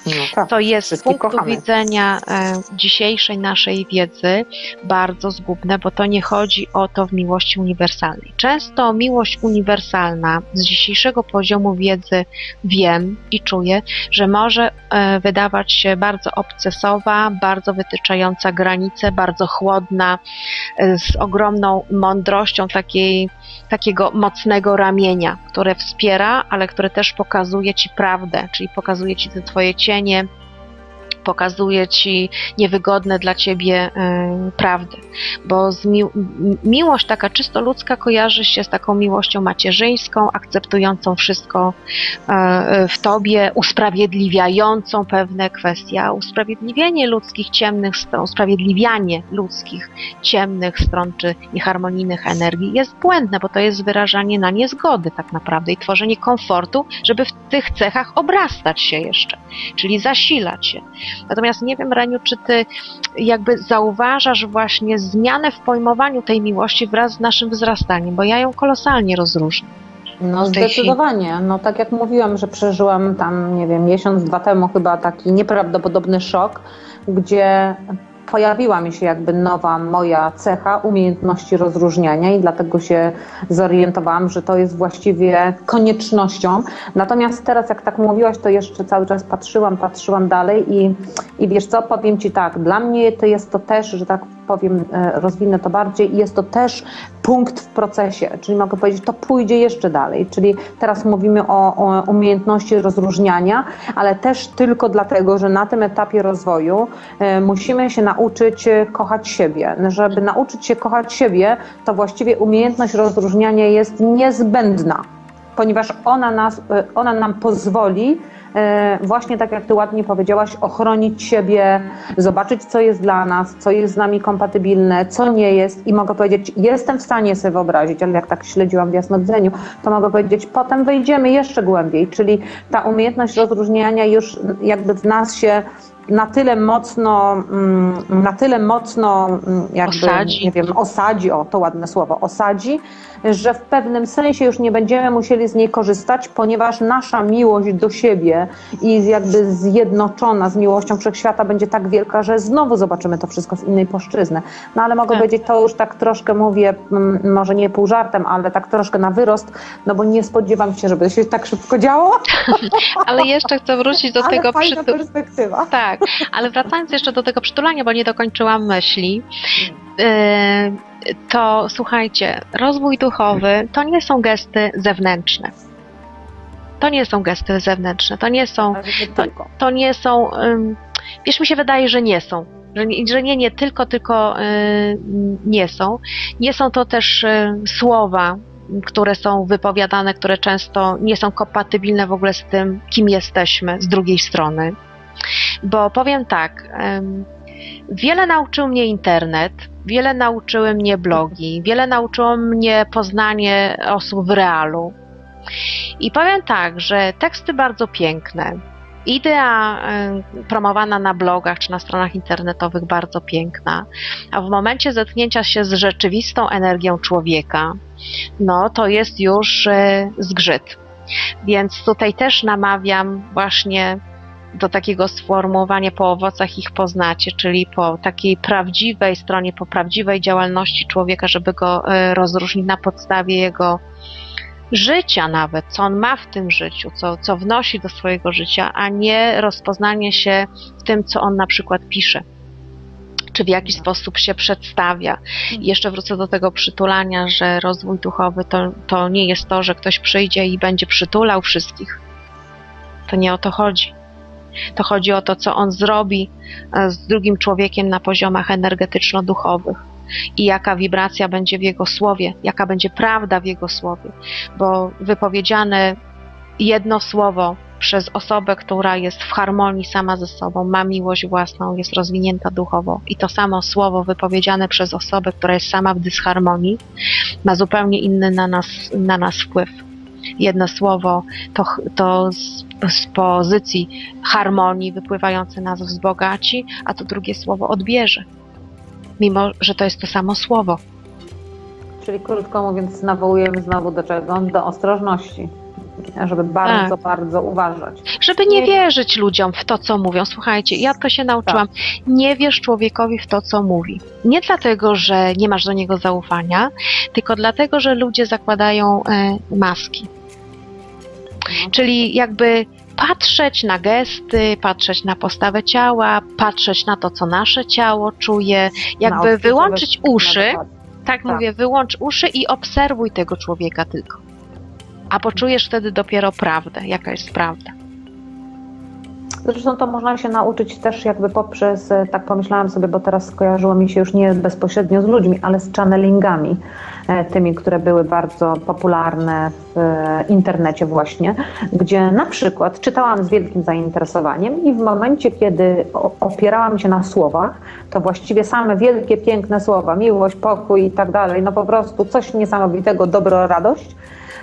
no tak, to jest z punktu kochamy. widzenia e, dzisiejszej naszej wiedzy bardzo zgubne, bo to nie chodzi o to w miłości uniwersalnej. Często miłość uniwersalna z dzisiejszego poziomu wiedzy wiem i czuję, że może e, wydawać się bardzo obcesowa, bardzo wytyczająca granice, bardzo chłodna, e, z ogromną mądrością takiej, takiego mocnego ramienia, które wspiera, ale które też pokazuje Ci prawdę, czyli pokazuje Ci te Twoje cienie, doświadczenie pokazuje ci niewygodne dla ciebie y, prawdy. Bo mi miłość taka czysto ludzka kojarzy się z taką miłością macierzyńską, akceptującą wszystko y, w tobie, usprawiedliwiającą pewne kwestie. A usprawiedliwienie ludzkich ciemnych stron, usprawiedliwianie ludzkich ciemnych stron czy nieharmonijnych energii jest błędne, bo to jest wyrażanie na niezgody tak naprawdę i tworzenie komfortu, żeby w tych cechach obrastać się jeszcze, czyli zasilać się. Natomiast nie wiem, Reniu, czy ty jakby zauważasz właśnie zmianę w pojmowaniu tej miłości wraz z naszym wzrastaniem, bo ja ją kolosalnie rozróżniam. No zdecydowanie. No tak jak mówiłam, że przeżyłam tam, nie wiem, miesiąc, dwa temu chyba taki nieprawdopodobny szok, gdzie pojawiła mi się jakby nowa moja cecha umiejętności rozróżniania i dlatego się zorientowałam, że to jest właściwie koniecznością. Natomiast teraz jak tak mówiłaś, to jeszcze cały czas patrzyłam, patrzyłam dalej i, i wiesz co, powiem Ci tak, dla mnie to jest to też, że tak powiem, e, rozwinę to bardziej i jest to też punkt w procesie, czyli mogę powiedzieć, to pójdzie jeszcze dalej, czyli teraz mówimy o, o umiejętności rozróżniania, ale też tylko dlatego, że na tym etapie rozwoju e, musimy się nauczyć e, kochać siebie. Żeby nauczyć się kochać siebie, to właściwie umiejętność rozróżniania jest niezbędna, ponieważ ona, nas, ona nam pozwoli właśnie tak jak Ty ładnie powiedziałaś, ochronić siebie, zobaczyć, co jest dla nas, co jest z nami kompatybilne, co nie jest i mogę powiedzieć, jestem w stanie sobie wyobrazić, ale jak tak śledziłam w jasnowidzeniu, to mogę powiedzieć, potem wejdziemy jeszcze głębiej, czyli ta umiejętność rozróżniania już jakby w nas się na tyle mocno, mm, na tyle mocno mm, jakby, Osadzi. nie wiem, osadzi, o to ładne słowo, osadzi, że w pewnym sensie już nie będziemy musieli z niej korzystać, ponieważ nasza miłość do siebie i jakby zjednoczona z miłością wszechświata będzie tak wielka, że znowu zobaczymy to wszystko z innej płaszczyzny. No ale mogę Tak. powiedzieć, to już tak troszkę mówię, mm, może nie pół żartem, ale tak troszkę na wyrost, no bo nie spodziewam się, żeby się tak szybko działo, Ale jeszcze chcę wrócić do ale tego fajna przytu- perspektywa. Tak, ale wracając jeszcze do tego przytulania, bo nie dokończyłam myśli, yy, to słuchajcie, rozwój duchowy to nie są gesty zewnętrzne. To nie są gesty zewnętrzne, to nie są, tylko. to nie są, wiesz, mi się wydaje, że nie są. Że nie, że nie, nie tylko, tylko y, nie są. Nie są to też y, słowa, które są wypowiadane, które często nie są kompatybilne w ogóle z tym, kim jesteśmy z drugiej strony. Bo powiem tak, wiele nauczył mnie internet, wiele nauczyły mnie blogi, wiele nauczyło mnie poznanie osób w realu. I powiem tak, że teksty bardzo piękne, idea promowana na blogach czy na stronach internetowych bardzo piękna, a w momencie zetknięcia się z rzeczywistą energią człowieka, no to jest już y, zgrzyt. Więc tutaj też namawiam właśnie do takiego sformułowania po owocach ich poznacie, czyli po takiej prawdziwej stronie, po prawdziwej działalności człowieka, żeby go y, rozróżnić na podstawie jego życia nawet, co on ma w tym życiu, co, co wnosi do swojego życia, a nie rozpoznanie się w tym, co on na przykład pisze. Czy w jaki sposób się przedstawia. I jeszcze wrócę do tego przytulania, że rozwój duchowy to, to nie jest to, że ktoś przyjdzie i będzie przytulał wszystkich. To nie o to chodzi. To chodzi o to, co on zrobi e, z drugim człowiekiem na poziomach energetyczno-duchowych. I jaka wibracja będzie w jego słowie, jaka będzie prawda w jego słowie, bo wypowiedziane jedno słowo przez osobę, która jest w harmonii sama ze sobą, ma miłość własną, jest rozwinięta duchowo. I to samo słowo wypowiedziane przez osobę, która jest sama w dysharmonii, ma zupełnie inny na nas, na nas wpływ. Jedno słowo to, to z, z pozycji harmonii wypływające nas wzbogaci, a to drugie słowo odbierze mimo że to jest to samo słowo. Czyli krótko mówiąc, nawołujemy znowu do czego? Do ostrożności. Żeby bardzo, bardzo uważać. Żeby nie wierzyć ludziom w to, co mówią. Słuchajcie, ja to się nauczyłam. Nie wierz człowiekowi w to, co mówi. Nie dlatego, że nie masz do niego zaufania, tylko dlatego, że ludzie zakładają e, maski. No. Czyli jakby patrzeć na gesty, patrzeć na postawę ciała, patrzeć na to, co nasze ciało czuje, jakby wyłączyć uszy. Tak, Tak. mówię, wyłącz uszy i obserwuj tego człowieka tylko. A poczujesz wtedy dopiero prawdę, jaka jest prawda. Zresztą to można się nauczyć też jakby poprzez, e, tak pomyślałam sobie, bo teraz skojarzyło mi się już nie bezpośrednio z ludźmi, ale z channelingami, e, tymi, które były bardzo popularne w e, internecie właśnie, gdzie na przykład czytałam z wielkim zainteresowaniem i w momencie, kiedy opierałam się na słowach, to właściwie same wielkie, piękne słowa, miłość, pokój i tak dalej, no po prostu coś niesamowitego, dobro, radość,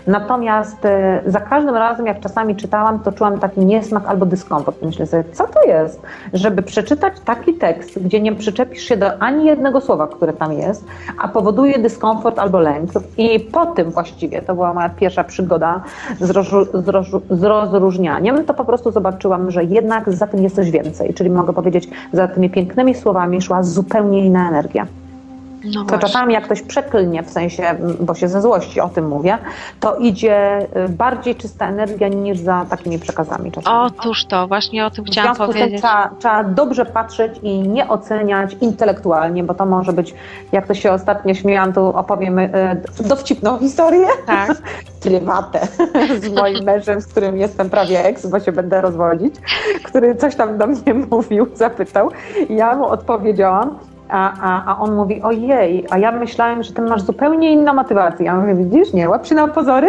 Natomiast e, za każdym razem, jak czasami czytałam, to czułam taki niesmak albo dyskomfort. Myślę sobie, co to jest, żeby przeczytać taki tekst, gdzie nie przyczepisz się do ani jednego słowa, które tam jest, a powoduje dyskomfort albo lęk. I po tym właściwie, to była moja pierwsza przygoda z, z, z rozróżnianiem, to po prostu zobaczyłam, że jednak za tym jest coś więcej. Czyli mogę powiedzieć, za tymi pięknymi słowami szła zupełnie inna energia No to czasami jak ktoś przeklnie, w sensie, bo się ze złości o tym mówię, to idzie y, bardziej czysta energia niż za takimi przekazami czasami. Otóż to, właśnie o tym w chciałam związku z tym powiedzieć. trzeba, trzeba dobrze patrzeć i nie oceniać intelektualnie, bo to może być, jak to się ostatnio śmiałam, tu opowiem y, dowcipną historię, Tak, prywatę z moim mężem, z którym jestem prawie ex, bo się będę rozwodzić, który coś tam do mnie mówił, zapytał i ja mu odpowiedziałam, a, a, a on mówi, ojej, a ja myślałem, że ty masz zupełnie inną motywację. Ja mówię, widzisz, nie, łap się na pozory.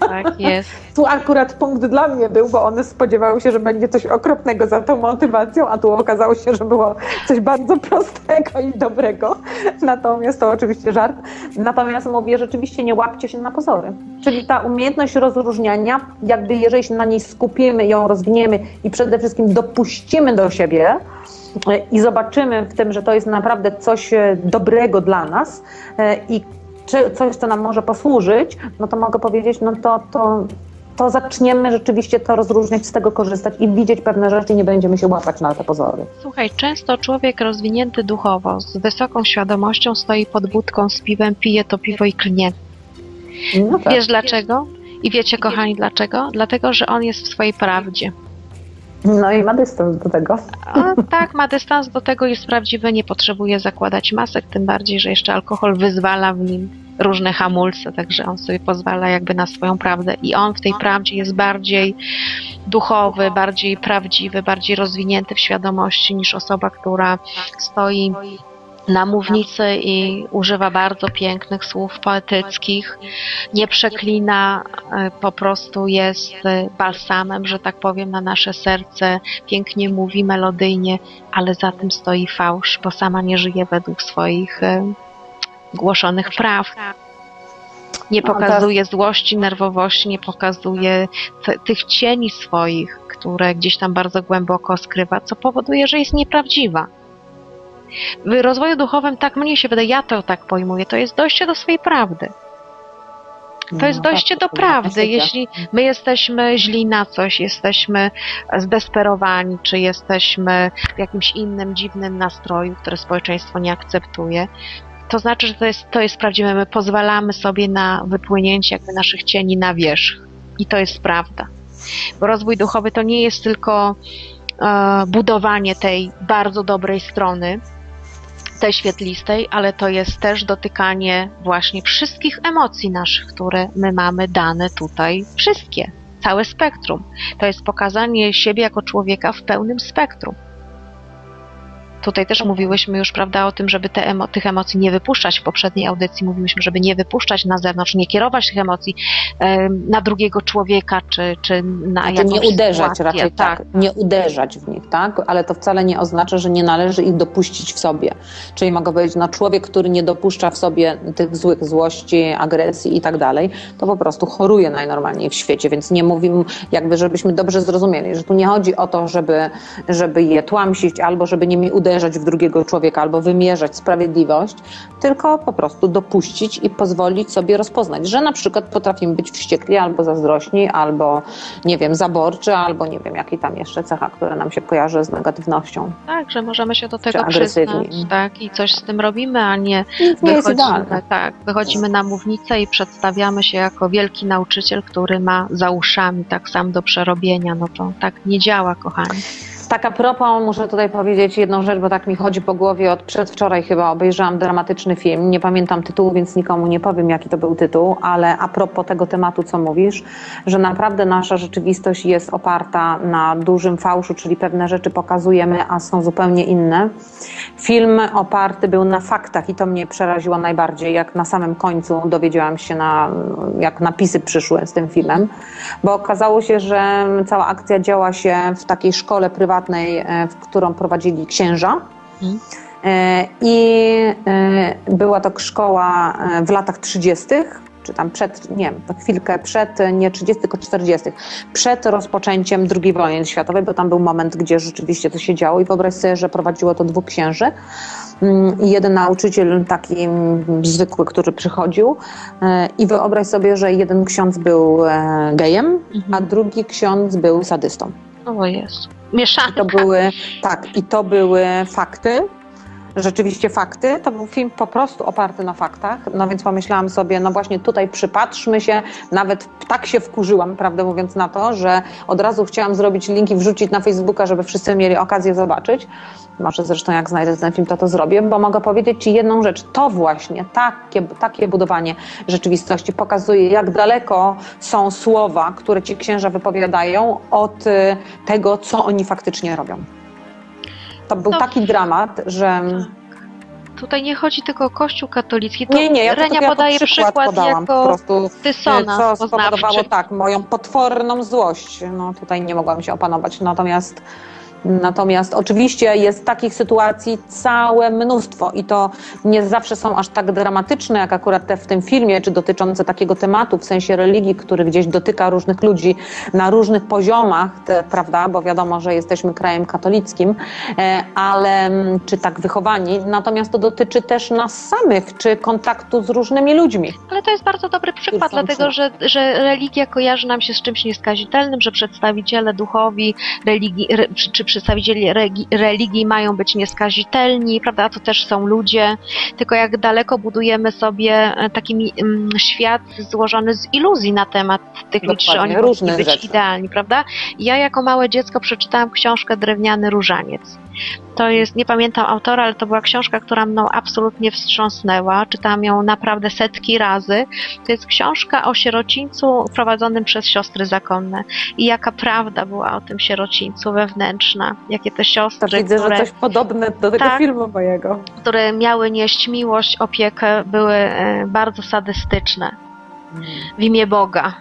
tak jest. Tu akurat punkt dla mnie był, bo one spodziewały się, że będzie coś okropnego za tą motywacją, a tu okazało się, że było coś bardzo prostego i dobrego. Natomiast to oczywiście żart. Natomiast mówię, rzeczywiście nie łapcie się na pozory. Czyli ta umiejętność rozróżniania, jakby jeżeli się na niej skupimy, ją rozwiniemy i przede wszystkim dopuścimy do siebie, i zobaczymy w tym, że to jest naprawdę coś e, dobrego dla nas e, i czy coś, co nam może posłużyć, no to mogę powiedzieć, no to, to, to zaczniemy rzeczywiście to rozróżniać, z tego korzystać i widzieć pewne rzeczy nie będziemy się łapać na te pozory. Słuchaj, często człowiek rozwinięty duchowo, z wysoką świadomością stoi pod budką z piwem, pije to piwo i klnie. No tak. Wiesz dlaczego? I wiecie, kochani, dlaczego? Dlatego, że on jest w swojej prawdzie. No i ma dystans do tego. A, tak, ma dystans do tego, jest prawdziwy, nie potrzebuje zakładać masek, tym bardziej, że jeszcze alkohol wyzwala w nim różne hamulce, także on sobie pozwala jakby na swoją prawdę i on w tej prawdzie jest bardziej duchowy, bardziej prawdziwy, bardziej rozwinięty w świadomości niż osoba, która stoi na mównicy i używa bardzo pięknych słów poetyckich, nie przeklina, e, po prostu jest e, balsamem, że tak powiem, na nasze serce, pięknie mówi melodyjnie, ale za tym stoi fałsz, bo sama nie żyje według swoich e, głoszonych praw. Nie pokazuje złości, nerwowości, nie pokazuje tych cieni swoich, które gdzieś tam bardzo głęboko skrywa, co powoduje, że jest nieprawdziwa. W rozwoju duchowym, tak mnie się wydaje, ja to tak pojmuję, to jest dojście do swojej prawdy. To jest No, dojście tak, do prawdy. Jeśli my jesteśmy źli na coś, jesteśmy zdesperowani, czy jesteśmy w jakimś innym dziwnym nastroju, które społeczeństwo nie akceptuje, to znaczy, że to jest, to jest prawdziwe. My pozwalamy sobie na wypłynięcie jakby naszych cieni na wierzch. I to jest prawda. Bo rozwój duchowy to nie jest tylko e, budowanie tej bardzo dobrej strony, tej świetlistej, ale to jest też dotykanie właśnie wszystkich emocji naszych, które my mamy dane tutaj, wszystkie, całe spektrum. To jest pokazanie siebie jako człowieka w pełnym spektrum. Tutaj też mówiłyśmy już, prawda, o tym, żeby emo- tych emocji nie wypuszczać. W poprzedniej audycji mówiłyśmy, żeby nie wypuszczać na zewnątrz, nie kierować tych emocji em, na drugiego człowieka, czy, czy na Znaczy jakąś nie uderzać sytuację. raczej tak, nie uderzać w nich, tak? Ale to wcale nie oznacza, że nie należy ich dopuścić w sobie. Czyli mogę powiedzieć, no człowiek, który nie dopuszcza w sobie tych złych złości, agresji i tak dalej, to po prostu choruje najnormalniej w świecie, więc nie mówimy, jakby żebyśmy dobrze zrozumieli, że tu nie chodzi o to, żeby, żeby je tłamsić albo żeby nimi uderzać w drugiego człowieka albo wymierzać sprawiedliwość, tylko po prostu dopuścić i pozwolić sobie rozpoznać, że na przykład potrafimy być wściekli albo zazdrośni, albo nie wiem, zaborczy, albo nie wiem, jaki tam jeszcze cecha, która nam się kojarzy z negatywnością. Tak, że możemy się do tego przyznać, tak, i coś z tym robimy, a nie Nic nie jest idealne. tak, wychodzimy na mównicę i przedstawiamy się jako wielki nauczyciel, który ma za uszami tak sam do przerobienia, no to tak nie działa, kochani. Tak a propos, muszę tutaj powiedzieć jedną rzecz, bo tak mi chodzi po głowie od przedwczoraj chyba obejrzałam dramatyczny film. Nie pamiętam tytułu, więc nikomu nie powiem, jaki to był tytuł, ale a propos tego tematu, co mówisz, że naprawdę nasza rzeczywistość jest oparta na dużym fałszu, czyli pewne rzeczy pokazujemy, a są zupełnie inne. Film oparty był na faktach i to mnie przeraziło najbardziej, jak na samym końcu dowiedziałam się, na, jak napisy przyszły z tym filmem, bo okazało się, że cała akcja działa się w takiej szkole prywatnej, e, w którą prowadzili księża. Mhm. E, I e, była to szkoła e, w latach 30., czy tam przed, nie wiem, chwilkę przed, e, nie 30, tylko 40., przed rozpoczęciem II wojny światowej, bo tam był moment, gdzie rzeczywiście to się działo i wyobraź sobie, że prowadziło to dwóch księży Mm, i jeden nauczyciel taki mm, zwykły, który przychodził e, i wyobraź sobie, że jeden ksiądz był e, gejem, a drugi ksiądz był sadystą. O jest. Mieszanka. To były, tak, i to były fakty. Rzeczywiście fakty. To był film po prostu oparty na faktach. No więc pomyślałam sobie, no właśnie tutaj przypatrzmy się. Nawet tak się wkurzyłam, prawdę mówiąc, na to, że od razu chciałam zrobić linki, wrzucić na Facebooka, żeby wszyscy mieli okazję zobaczyć. Może zresztą jak znajdę ten film, to to zrobię, bo mogę powiedzieć Ci jedną rzecz. To właśnie, takie, takie budowanie rzeczywistości pokazuje, jak daleko są słowa, które Ci księża wypowiadają od y, tego, co oni faktycznie robią. To był No. taki dramat, że... Tutaj nie chodzi tylko o Kościół katolicki. To Nie, nie, ja Renia podaje przykład, przykład podałam po jako prostu, dysonans co spowodowało tak, moją potworną złość. No tutaj nie mogłam się opanować, natomiast Natomiast oczywiście jest takich sytuacji całe mnóstwo i to nie zawsze są aż tak dramatyczne, jak akurat te w tym filmie, czy dotyczące takiego tematu w sensie religii, który gdzieś dotyka różnych ludzi na różnych poziomach, te, prawda, bo wiadomo, że jesteśmy krajem katolickim, e, ale czy tak wychowani, natomiast to dotyczy też nas samych, czy kontaktu z różnymi ludźmi. Ale to jest bardzo dobry przykład, dlatego że, że religia kojarzy nam się z czymś nieskazitelnym, że przedstawiciele duchowi religii, re, czy, regi, religii mają być nieskazitelni, prawda? To też są ludzie, tylko jak daleko budujemy sobie e, taki mm, świat złożony z iluzji na temat tych ludzi, że oni powinni być rzeczy. idealni, prawda? Ja jako małe dziecko przeczytałam książkę Drewniany Różaniec. To jest, nie pamiętam autora, ale to była książka, która mną absolutnie wstrząsnęła. Czytałam ją naprawdę setki razy. To jest książka o sierocińcu prowadzonym przez siostry zakonne. I jaka prawda była o tym sierocińcu Jakie te siostry, widzę, które, że coś podobne do tego Tak. filmu mojego. które miały nieść miłość, opiekę, były e, bardzo sadystyczne w imię Boga.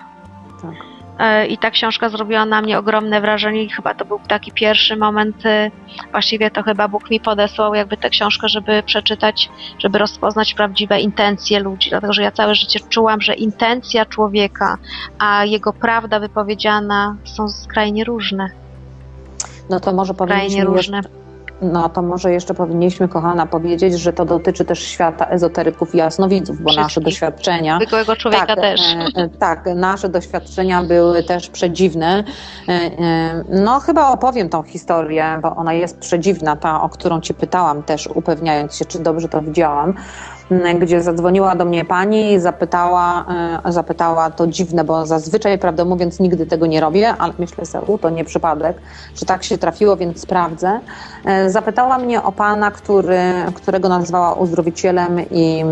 Tak. E, I ta książka zrobiła na mnie ogromne wrażenie i chyba to był taki pierwszy moment, e, właściwie to chyba Bóg mi podesłał jakby tę książkę, żeby przeczytać, żeby rozpoznać prawdziwe intencje ludzi, dlatego że ja całe życie czułam, że intencja człowieka, a jego prawda wypowiedziana są skrajnie różne. No to może powinniśmy różne. no to może jeszcze powinniśmy, kochana, powiedzieć, że to dotyczy też świata ezoteryków i jasnowidzów, bo nasze doświadczenia Zwykłego człowieka tak, też. e, e, tak, nasze doświadczenia były też przedziwne. E, e, No, chyba opowiem tą historię, bo ona jest przedziwna, ta, o którą Cię pytałam też, upewniając się, czy dobrze to widziałam. Gdzie zadzwoniła do mnie pani i zapytała, e, zapytała to dziwne, bo zazwyczaj, prawdę mówiąc, nigdy tego nie robię, ale myślę sobie, to nie przypadek, że tak się trafiło, więc sprawdzę. E, Zapytała mnie o pana, który, którego nazwała uzdrowicielem i,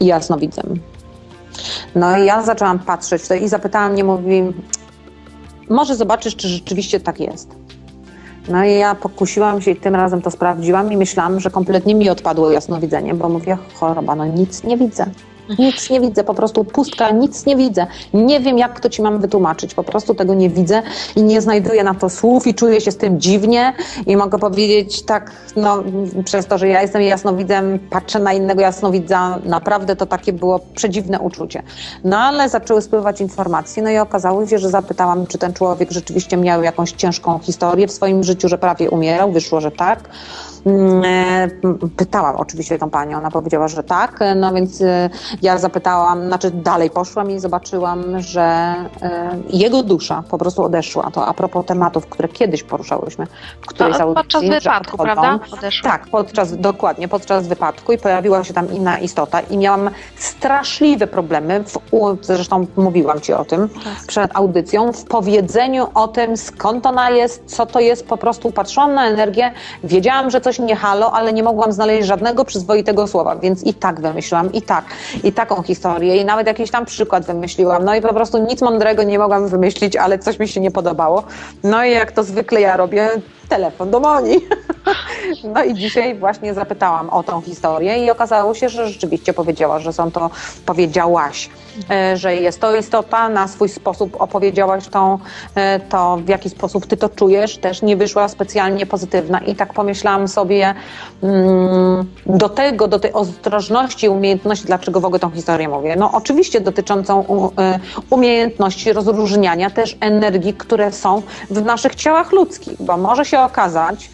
i jasnowidzem. No i ja zaczęłam patrzeć to i zapytała mnie, mówi, może zobaczysz, czy rzeczywiście tak jest. No i ja pokusiłam się i tym razem to sprawdziłam i myślałam, że kompletnie mi odpadło jasnowidzenie, bo mówię, choroba, no nic nie widzę. Nic nie widzę, po prostu pustka, nic nie widzę. Nie wiem, jak to ci mam wytłumaczyć, po prostu tego nie widzę i nie znajduję na to słów i czuję się z tym dziwnie i mogę powiedzieć tak, no przez to, że ja jestem jasnowidzem, patrzę na innego jasnowidza, naprawdę to takie było przedziwne uczucie. No ale zaczęły spływać informacje, no i okazało się, że zapytałam, czy ten człowiek rzeczywiście miał jakąś ciężką historię w swoim życiu, że prawie umierał, wyszło, że tak. Mm, e, pytałam oczywiście tą panią, ona powiedziała, że tak, no więc e, ja zapytałam, znaczy dalej poszłam i zobaczyłam, że e, jego dusza po prostu odeszła. To a propos tematów, które kiedyś poruszałyśmy w To audycji, podczas wypadku, odchodzą. prawda? Odeszła. Tak, podczas, dokładnie, podczas wypadku i pojawiła się tam inna istota i miałam straszliwe problemy, w, zresztą mówiłam Ci o tym Tak. przed audycją, w powiedzeniu o tym, skąd ona jest, co to jest, po prostu patrzyłam na energię, wiedziałam, że coś nie halo, ale nie mogłam znaleźć żadnego przyzwoitego słowa, więc i tak wymyśliłam, i tak, i taką historię, i nawet jakiś tam przykład wymyśliłam, no i po prostu nic mądrego nie mogłam wymyślić, ale coś mi się nie podobało. No i jak to zwykle ja robię, telefon do Moni. No i dzisiaj właśnie zapytałam o tą historię i okazało się, że rzeczywiście powiedziała, że są to, powiedziałaś, że jest to istota, na swój sposób opowiedziałaś tą, e, to, w jaki sposób ty to czujesz, też nie wyszła specjalnie pozytywna i tak pomyślałam sobie mm, do tego, do tej ostrożności umiejętności, dlaczego w ogóle tą historię mówię. No oczywiście dotyczącą e, umiejętności rozróżniania też energii, które są w naszych ciałach ludzkich, bo może się okazać,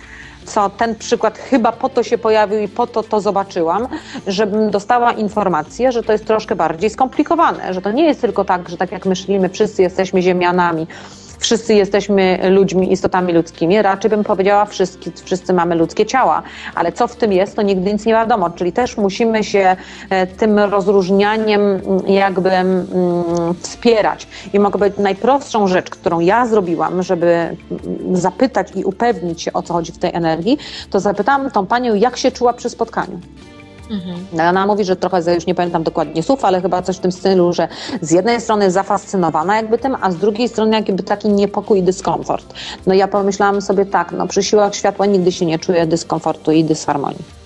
co ten przykład chyba po to się pojawił i po to to zobaczyłam, żebym dostała informację, że to jest troszkę bardziej skomplikowane, że to nie jest tylko tak, że tak jak myślimy, wszyscy jesteśmy ziemianami, wszyscy jesteśmy ludźmi, istotami ludzkimi. Raczej bym powiedziała, wszyscy, wszyscy mamy ludzkie ciała, ale co w tym jest, to nigdy nic nie wiadomo. Czyli też musimy się e, tym rozróżnianiem mm, jakby mm, wspierać. I mogę powiedzieć, najprostszą rzecz, którą ja zrobiłam, żeby mm, zapytać i upewnić się, o co chodzi w tej energii, to zapytałam tą panią, jak się czuła przy spotkaniu. Mhm. No, Ona mówi, że trochę, już nie pamiętam dokładnie słów, ale chyba coś w tym stylu, że z jednej strony zafascynowana jakby tym, a z drugiej strony jakby taki niepokój i dyskomfort. No ja pomyślałam sobie tak, no przy siłach światła nigdy się nie czuję dyskomfortu i dysharmonii.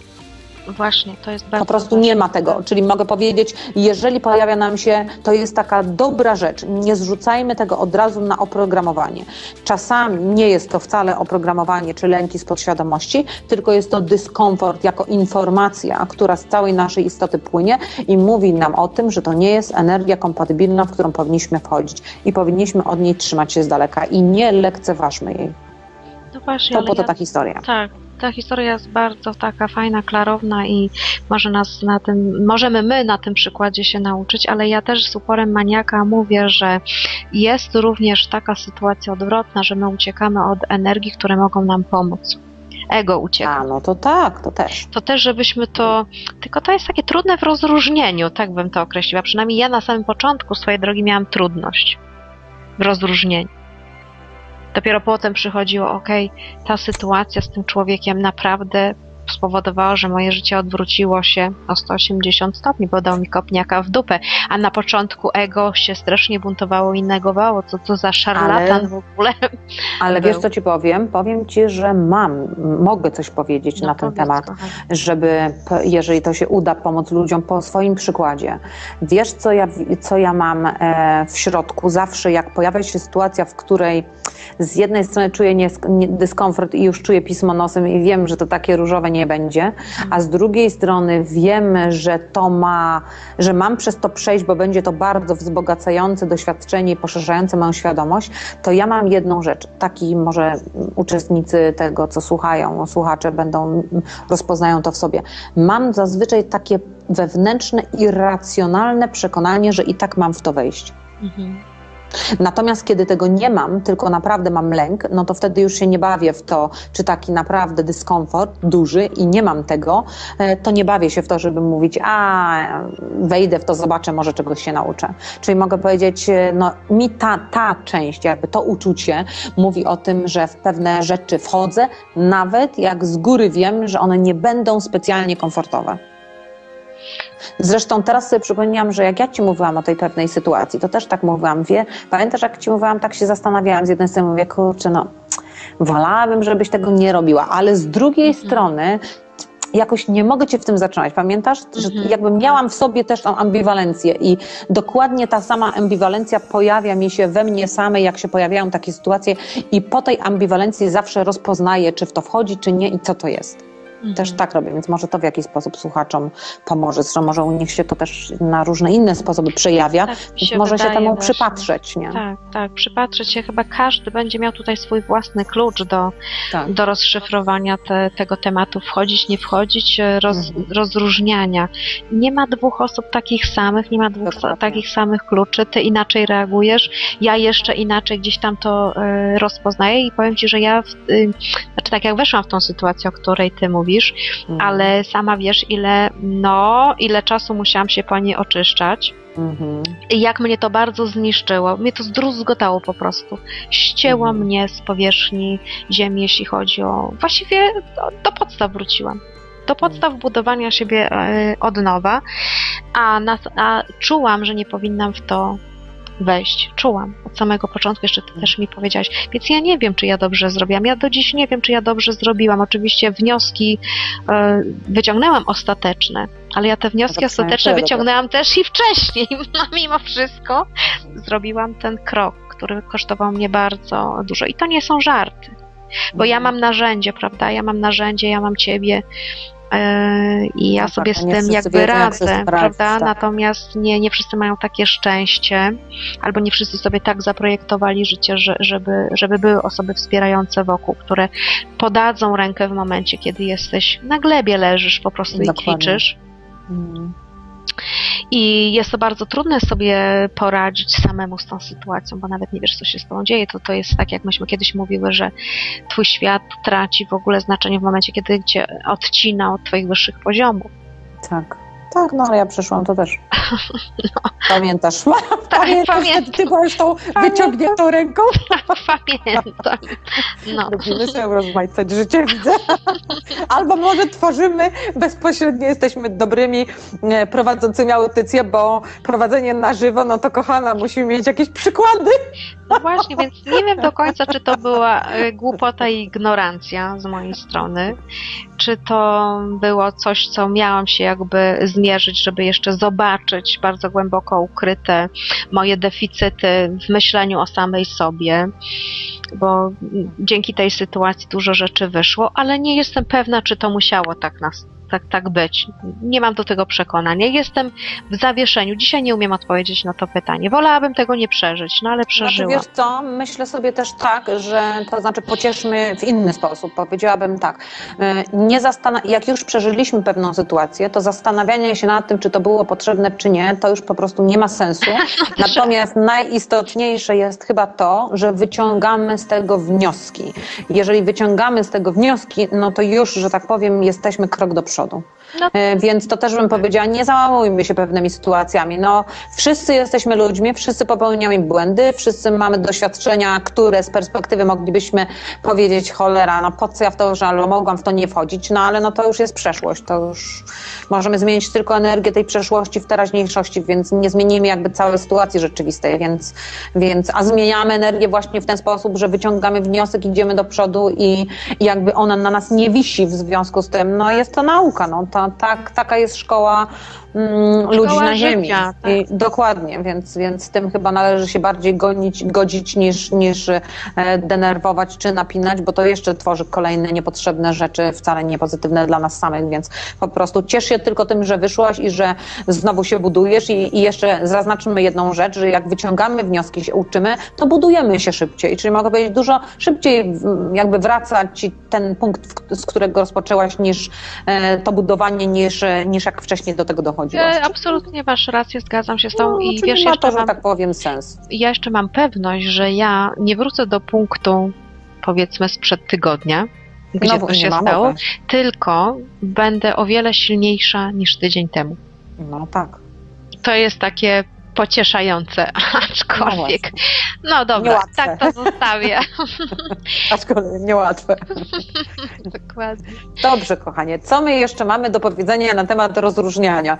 Właśnie, to jest bardzo Po prostu nie ma tego, czyli mogę powiedzieć, jeżeli pojawia nam się, to jest taka dobra rzecz, nie zrzucajmy tego od razu na oprogramowanie. Czasami nie jest to wcale oprogramowanie czy lęki z podświadomości, tylko jest to dyskomfort jako informacja, która z całej naszej istoty płynie i mówi nam o tym, że to nie jest energia kompatybilna, w którą powinniśmy wchodzić i powinniśmy od niej trzymać się z daleka i nie lekceważmy jej. No właśnie, To po to ja- ta historia. Tak, ta historia jest bardzo taka fajna, klarowna i może nas na tym, możemy my na tym przykładzie się nauczyć, ale ja też z uporem maniaka mówię, że jest również taka sytuacja odwrotna, że my uciekamy od energii, które mogą nam pomóc. Ego ucieka. A, no to tak, to też. To też, żebyśmy to. Tylko to jest takie trudne w rozróżnieniu, tak bym to określiła. Przynajmniej ja na samym początku swojej drogi miałam trudność w rozróżnieniu. Dopiero potem przychodziło, ok, ta sytuacja z tym człowiekiem naprawdę spowodowała, że moje życie odwróciło się o 180 stopni, bo dał mi kopniaka w dupę, a na początku ego się strasznie buntowało i negowało, co to za szarlatan Ale- w ogóle. Ale Był. wiesz, co ci powiem? Powiem ci, że mam, mogę coś powiedzieć No na ten temat, kochanie. żeby, jeżeli to się uda, pomóc ludziom po swoim przykładzie. Wiesz, co ja, co ja mam e, w środku? Zawsze, jak pojawia się sytuacja, w której z jednej strony czuję dyskomfort i już czuję pismo nosem i wiem, że to takie różowe nie będzie, a z drugiej strony wiem, że to ma, że mam przez to przejść, bo będzie to bardzo wzbogacające doświadczenie i poszerzające moją świadomość, to ja mam jedną rzecz. Taki może uczestnicy tego, co słuchają, słuchacze będą, rozpoznają to w sobie. Mam zazwyczaj takie wewnętrzne, irracjonalne przekonanie, że i tak mam w to wejść. Mhm. Natomiast kiedy tego nie mam, tylko naprawdę mam lęk, no to wtedy już się nie bawię w to, czy taki naprawdę dyskomfort duży i nie mam tego, e, to nie bawię się w to, żeby mówić, a wejdę w to, zobaczę, może czegoś się nauczę. Czyli mogę powiedzieć, e, no mi ta, ta część, jakby to uczucie mówi o tym, że w pewne rzeczy wchodzę, nawet jak z góry wiem, że one nie będą specjalnie komfortowe. Zresztą teraz sobie przypomniałam, że jak ja ci mówiłam o tej pewnej sytuacji, to też tak mówiłam, wie, pamiętasz jak ci mówiłam, tak się zastanawiałam z jednej strony, mówię, kurczę, no wolałabym, żebyś tego nie robiła, ale z drugiej strony jakoś nie mogę cię w tym zatrzymać. Pamiętasz, że Mhm. jakby miałam w sobie też tą ambiwalencję i dokładnie ta sama ambiwalencja pojawia mi się we mnie samej, jak się pojawiają takie sytuacje i po tej ambiwalencji zawsze rozpoznaję, czy w to wchodzi, czy nie i co to jest. Też tak robię, więc może to w jakiś sposób słuchaczom pomoże. Zresztą może u nich się to też na różne inne sposoby przejawia, Tak więc może się temu właśnie. przypatrzeć, nie? Tak, tak, przypatrzeć się. Chyba każdy będzie miał tutaj swój własny klucz do, Tak. do rozszyfrowania te, tego tematu, wchodzić, nie wchodzić, e, roz, Mhm. rozróżniania. Nie ma dwóch osób takich samych, nie ma dwóch sa, takich samych kluczy, ty inaczej reagujesz, ja jeszcze inaczej gdzieś tam to e, rozpoznaję i powiem Ci, że ja, w, y, znaczy tak jak weszłam w tą sytuację, o której Ty mówisz, Mhm. ale sama wiesz, ile, no, ile czasu musiałam się po niej oczyszczać. Mhm. I jak mnie to bardzo zniszczyło. Mnie to zdruzgotało po prostu. Ścięło Mhm. mnie z powierzchni ziemi, jeśli chodzi o. Właściwie do, do podstaw wróciłam. Do podstaw budowania siebie e, od nowa, a, nas, a czułam, że nie powinnam w to wejść. Czułam od samego początku, jeszcze ty też mi powiedziałaś. Więc ja nie wiem, czy ja dobrze zrobiłam. Ja do dziś nie wiem, czy ja dobrze zrobiłam. Oczywiście wnioski e, wyciągnęłam ostateczne, ale ja te wnioski ostateczne wyciągnęłam też i wcześniej. No, mimo wszystko zrobiłam ten krok, który kosztował mnie bardzo dużo. I to nie są żarty, bo ja Mhm. mam narzędzie, prawda? Ja mam narzędzie, ja mam ciebie. E, I ja No sobie tak, z tym jakby radzę, prawda? tak. Natomiast nie, nie wszyscy mają takie szczęście, albo nie wszyscy sobie tak zaprojektowali życie, że, żeby, żeby były osoby wspierające wokół, które podadzą rękę w momencie, kiedy jesteś na glebie, leżysz po prostu Dokładnie. i kwiczysz. Mhm. I jest to bardzo trudne sobie poradzić samemu z tą sytuacją, bo nawet nie wiesz, co się z tobą dzieje. To, to jest tak, jak myśmy kiedyś mówiły, że twój świat traci w ogóle znaczenie w momencie, kiedy cię odcina od twoich wyższych poziomów. Tak. Tak, no ale ja przeszłam to też. Pamiętasz? Tak, Pamiętasz, pamiętam. ty byłaś tą wyciągniętą ręką? Pamiętam. No. Lubimy sobie rozmaicać życie, widzę. Albo może tworzymy, bezpośrednio jesteśmy dobrymi e, prowadzącymi audycję, bo prowadzenie na żywo, no to kochana, musimy mieć jakieś przykłady. no właśnie, więc nie wiem do końca, czy to była e, głupota i ignorancja z mojej strony, czy to było coś, co miałam się jakby zmierzyć, żeby jeszcze zobaczyć bardzo głęboko ukryte moje deficyty w myśleniu o samej sobie, bo dzięki tej sytuacji dużo rzeczy wyszło, ale nie jestem pewna, czy to musiało tak nas. Tak, tak być. Nie mam do tego przekonania. Jestem w zawieszeniu. Dzisiaj nie umiem odpowiedzieć na to pytanie. Wolałabym tego nie przeżyć, no ale Znaczy, przeżyłam. wiesz co, myślę sobie też tak, że to znaczy pocieszmy w inny sposób. Powiedziałabym tak, e, nie zastana- jak już przeżyliśmy pewną sytuację, to zastanawianie się nad tym, czy to było potrzebne, czy nie, to już po prostu nie ma sensu. Natomiast najistotniejsze jest chyba to, że wyciągamy z tego wnioski. Jeżeli wyciągamy z tego wnioski, no to już, że tak powiem, jesteśmy krok do przodu przodu. No. E, Więc to też bym powiedziała, nie załamujmy się pewnymi sytuacjami. No, wszyscy jesteśmy ludźmi, wszyscy popełniamy błędy, wszyscy mamy doświadczenia, które z perspektywy moglibyśmy powiedzieć, cholera, no po co ja w to, że mogłam w to nie wchodzić, no ale no to już jest przeszłość, to już możemy zmienić tylko energię tej przeszłości w teraźniejszości, więc nie zmienimy jakby całej sytuacji rzeczywistej, więc, więc a zmieniamy energię właśnie w ten sposób, że wyciągamy wniosek, idziemy do przodu i, i jakby ona na nas nie wisi w związku z tym, no jest to nauka, no to, tak, taka jest szkoła mm, ludzi na ziemi. życia, tak. I, dokładnie, więc, więc z tym chyba należy się bardziej gonić, godzić niż, niż e, denerwować czy napinać, bo to jeszcze tworzy kolejne niepotrzebne rzeczy, wcale nie pozytywne dla nas samych, więc po prostu ciesz się tylko tym, że wyszłaś i że znowu się budujesz i, i jeszcze zaznaczmy jedną rzecz, że jak wyciągamy wnioski, się uczymy, to budujemy się szybciej, czyli mogę powiedzieć dużo szybciej w- jakby wraca ci ten punkt, z którego rozpoczęłaś niż e, to budowanie, niż, e, niż jak wcześniej do tego dochodziłaś. E, absolutnie masz rację, zgadzam się z tą No, i wiesz, ma to, że mam, tak powiem, sens. ja jeszcze mam pewność, że ja nie wrócę do punktu powiedzmy sprzed tygodnia, gdzie no, to się stało, tylko będę o wiele silniejsza niż tydzień temu. No tak. To jest takie pocieszające, aczkolwiek. właśnie. No dobra, Niełatwe. tak to zostawię. Aczkolwiek niełatwe. Dokładnie. Dobrze, kochanie. Co my jeszcze mamy do powiedzenia na temat rozróżniania?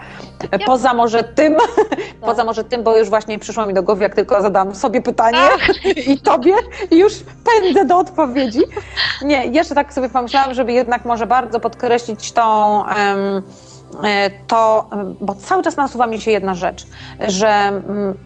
Poza może tym, poza może tym, bo już właśnie przyszło mi do głowy, jak tylko zadam sobie pytanie i tobie, i już pędzę do odpowiedzi. Nie, jeszcze tak sobie pomyślałam, żeby jednak może bardzo podkreślić tą. e, to, em, bo cały czas nasuwa mi się jedna rzecz, że mm,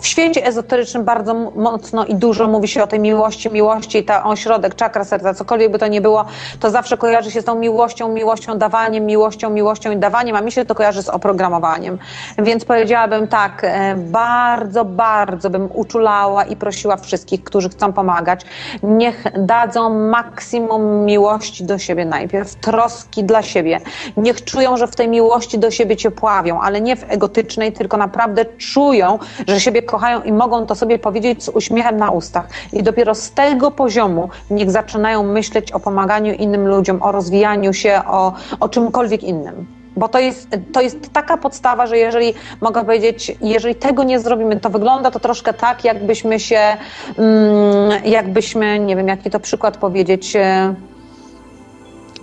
w świecie ezoterycznym bardzo mocno i dużo mówi się o tej miłości, miłości i ta ośrodek, czakra serca, cokolwiek by to nie było, to zawsze kojarzy się z tą miłością, miłością, dawaniem, miłością, miłością i dawaniem, a mi się to kojarzy z oprogramowaniem. Więc powiedziałabym tak, e, bardzo, bardzo bym uczulała i prosiła wszystkich, którzy chcą pomagać, niech dadzą maksimum miłości do siebie najpierw, troski dla siebie. Niech czują, że w tej miłości do siebie cię pławią, ale nie w egotycznej, tylko naprawdę czują, że siebie kochają i mogą to sobie powiedzieć z uśmiechem na ustach. I dopiero z tego poziomu niech zaczynają myśleć o pomaganiu innym ludziom, o rozwijaniu się, o, o czymkolwiek innym. Bo to jest, to jest taka podstawa, że jeżeli, mogę powiedzieć, jeżeli tego nie zrobimy, to wygląda to troszkę tak, jakbyśmy się, mm, jakbyśmy, nie wiem, jaki to przykład powiedzieć, e,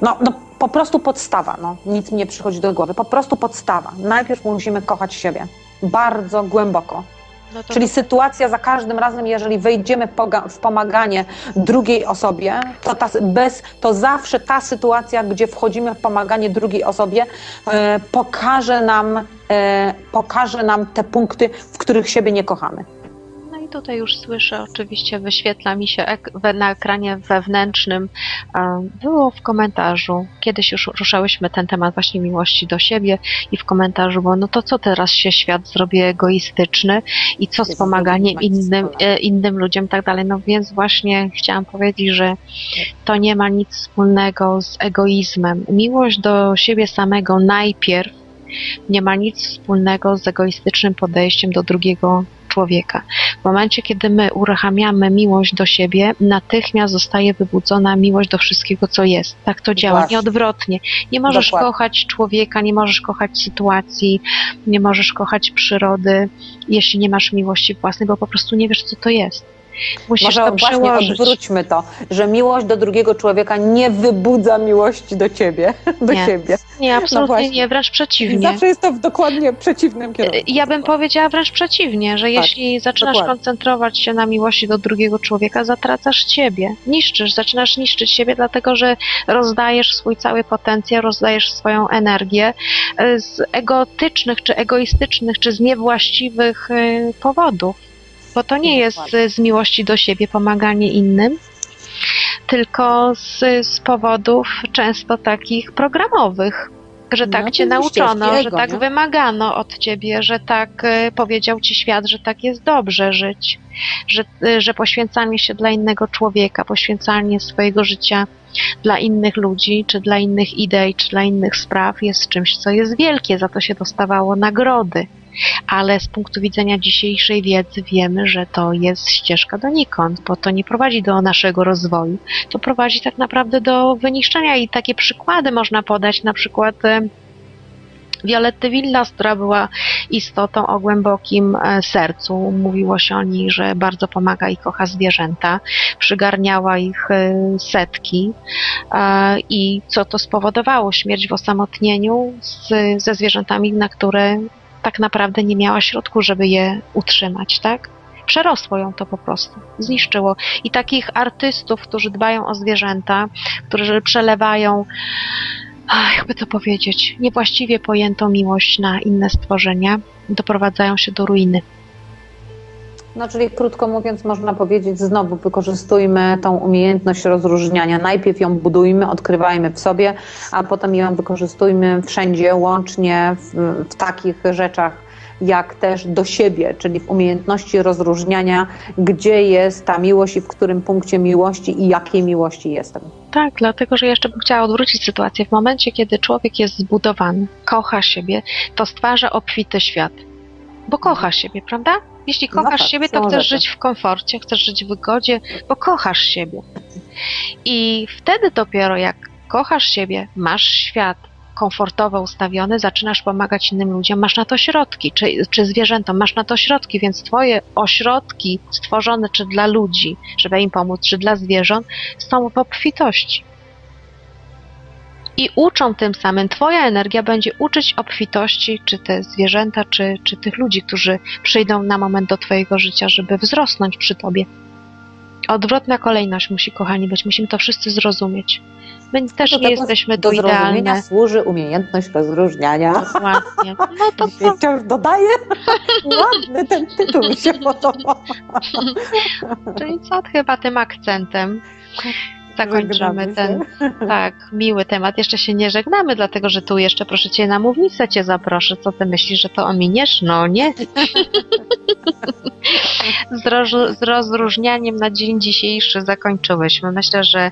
no, no po prostu podstawa, no, nic mi nie przychodzi do głowy, po prostu podstawa. Najpierw musimy kochać siebie bardzo głęboko. No to Czyli sytuacja za każdym razem, jeżeli wejdziemy w pomaganie drugiej osobie, to, ta, bez, to zawsze ta sytuacja, gdzie wchodzimy w pomaganie drugiej osobie, e, pokaże, nam, e, pokaże nam te punkty, w których siebie nie kochamy. Tutaj już słyszę, oczywiście wyświetla mi się ek- na ekranie wewnętrznym. Było w komentarzu, kiedyś już ruszałyśmy ten temat właśnie miłości do siebie i w komentarzu było, no to co teraz się świat zrobi egoistyczny i co z pomaganiem innym, e, innym ludziom i tak dalej. No więc właśnie chciałam powiedzieć, że to nie ma nic wspólnego z egoizmem. Miłość do siebie samego najpierw nie ma nic wspólnego z egoistycznym podejściem do drugiego człowieka. W momencie, kiedy my uruchamiamy miłość do siebie, natychmiast zostaje wybudzona miłość do wszystkiego, co jest. Tak to działa, Właśnie. nie odwrotnie. Nie możesz Dokładnie. kochać człowieka, nie możesz kochać sytuacji, nie możesz kochać przyrody, jeśli nie masz miłości własnej, bo po prostu nie wiesz, co to jest. Musisz Może to właśnie odwróćmy to, że miłość do drugiego człowieka nie wybudza miłości do ciebie, do Nie. siebie. Nie, absolutnie właśnie. nie, wręcz przeciwnie. zawsze jest to w dokładnie przeciwnym kierunku. Ja bym powiedziała wręcz przeciwnie, że jeśli zaczynasz dokładnie. koncentrować się na miłości do drugiego człowieka, zatracasz siebie. Niszczysz, zaczynasz niszczyć siebie, dlatego że rozdajesz swój cały potencjał, rozdajesz swoją energię e, z egotycznych, czy egoistycznych, czy z niewłaściwych e, powodów. Bo to nie jest e, z miłości do siebie pomaganie innym, tylko z, z powodów często takich programowych. Że tak No, cię nauczono, że ego, tak nie? wymagano od ciebie, że tak e, powiedział ci świat, że tak jest dobrze żyć, że, e, że poświęcanie się dla innego człowieka, poświęcanie swojego życia dla innych ludzi, czy dla innych idei, czy dla innych spraw jest czymś, co jest wielkie, za to się dostawało nagrody. Ale z punktu widzenia dzisiejszej wiedzy wiemy, że to jest ścieżka donikąd, bo to nie prowadzi do naszego rozwoju, to prowadzi tak naprawdę do wyniszczenia i takie przykłady można podać, na przykład e, Violetty Villas, która była istotą o głębokim e, sercu. Mówiło się o niej, że bardzo pomaga i kocha zwierzęta. Przygarniała ich e, setki. I co to spowodowało? Śmierć w osamotnieniu z, ze zwierzętami, na które tak naprawdę nie miała środku, żeby je utrzymać, tak? Przerosło ją to po prostu, zniszczyło. I takich artystów, którzy dbają o zwierzęta, którzy przelewają jakby to powiedzieć, niewłaściwie pojętą miłość na inne stworzenia, doprowadzają się do ruiny. No, czyli krótko mówiąc, można powiedzieć, znowu wykorzystujmy tą umiejętność rozróżniania. Najpierw ją budujmy, odkrywajmy w sobie, a potem ją wykorzystujmy wszędzie, łącznie w, w takich rzeczach, jak też do siebie, czyli w umiejętności rozróżniania, gdzie jest ta miłość i w którym punkcie miłości i jakiej miłości jestem. Tak, dlatego że jeszcze bym chciała odwrócić sytuację. W momencie, kiedy człowiek jest zbudowany, kocha siebie, to stwarza obfity świat. Bo kocha siebie, prawda? Jeśli No kochasz tak, siebie, to chcesz żyć w komforcie, chcesz żyć w wygodzie, bo kochasz siebie. I wtedy dopiero jak kochasz siebie, masz świat komfortowo ustawiony, zaczynasz pomagać innym ludziom, masz na to środki, czy, czy zwierzętom, masz na to środki, więc twoje ośrodki stworzone czy dla ludzi, żeby im pomóc, czy dla zwierząt, są w obfitości. I uczą tym samym, Twoja energia będzie uczyć obfitości, czy te zwierzęta, czy, czy tych ludzi, którzy przyjdą na moment do Twojego życia, żeby wzrosnąć przy Tobie. Odwrotna kolejność musi, kochani, być. Musimy to wszyscy zrozumieć. My też Do nie jesteśmy Do idealne. służy umiejętność rozróżniania. Dokładnie. No to co? Wciąż dodaję. Ładny ten tytuł mi się podoba. Czyli co chyba tym akcentem zakończymy ten tak miły temat. Jeszcze się nie żegnamy, dlatego że tu jeszcze proszę cię na mównicę cię zaproszę. Co ty myślisz, że to ominiesz? No nie. Z, roż- z rozróżnianiem na dzień dzisiejszy zakończyłyśmy. Myślę, że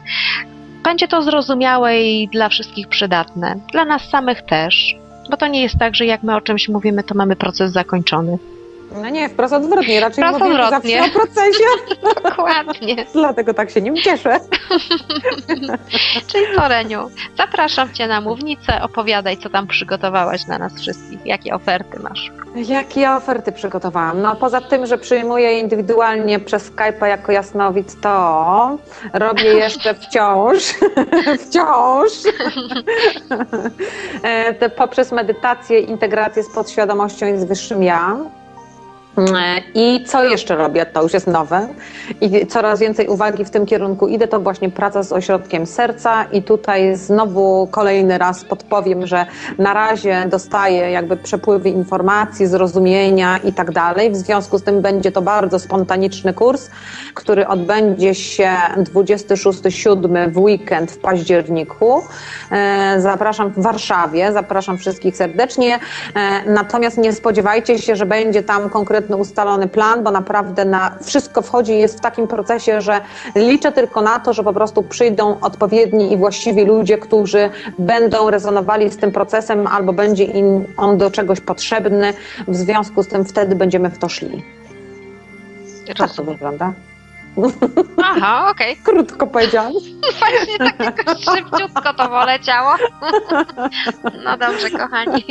będzie to zrozumiałe i dla wszystkich przydatne. Dla nas samych też. Bo to nie jest tak, że jak my o czymś mówimy, to mamy proces zakończony. No nie, wprost odwrotnie. Raczej Wprost mówię odwrotnie. zawsze o procesie, Dokładnie. dlatego tak się nim cieszę. Czyli co, Reniu? Zapraszam Cię na mównicę, opowiadaj, co tam przygotowałaś dla nas wszystkich, jakie oferty masz. Jakie ja oferty przygotowałam? No poza tym, że przyjmuję indywidualnie przez Skype'a jako jasnowic, to robię jeszcze wciąż, wciąż poprzez medytację, integrację z podświadomością i z wyższym ja. I co jeszcze robię? To już jest nowe i coraz więcej uwagi w tym kierunku idę. To właśnie praca z ośrodkiem serca i tutaj znowu kolejny raz podpowiem, że na razie dostaję jakby przepływy informacji, zrozumienia i tak dalej. W związku z tym będzie to bardzo spontaniczny kurs, który odbędzie się 26-7 w weekend w październiku. E, Zapraszam w Warszawie, zapraszam wszystkich serdecznie. E, Natomiast nie spodziewajcie się, że będzie tam konkretny ustalony plan, bo naprawdę na wszystko wchodzi jest w takim procesie, że liczę tylko na to, że po prostu przyjdą odpowiedni i właściwi ludzie, którzy będą rezonowali z tym procesem albo będzie im on do czegoś potrzebny. W związku z tym wtedy będziemy w to szli. Tak to wygląda. Aha, okej. Krótko powiedziałam. Właśnie tak szybciutko to poleciało. No dobrze, kochani.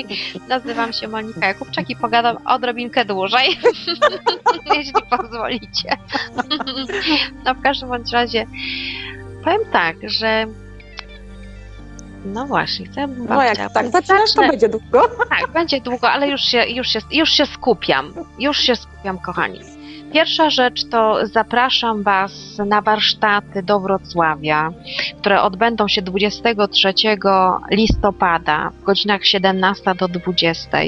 Nazywam się Monika Jakubczak i pogadam odrobinkę dłużej, jeśli pozwolicie. No w każdym bądź razie powiem tak, że no właśnie, chciałabym No jak chciała- tak zaczynasz, to będzie długo. Tak, będzie długo, ale już się, już, się, już się skupiam. Już się skupiam, kochani. Pierwsza rzecz to zapraszam Was na warsztaty do Wrocławia, które odbędą się 23 listopada w godzinach 17 do 20.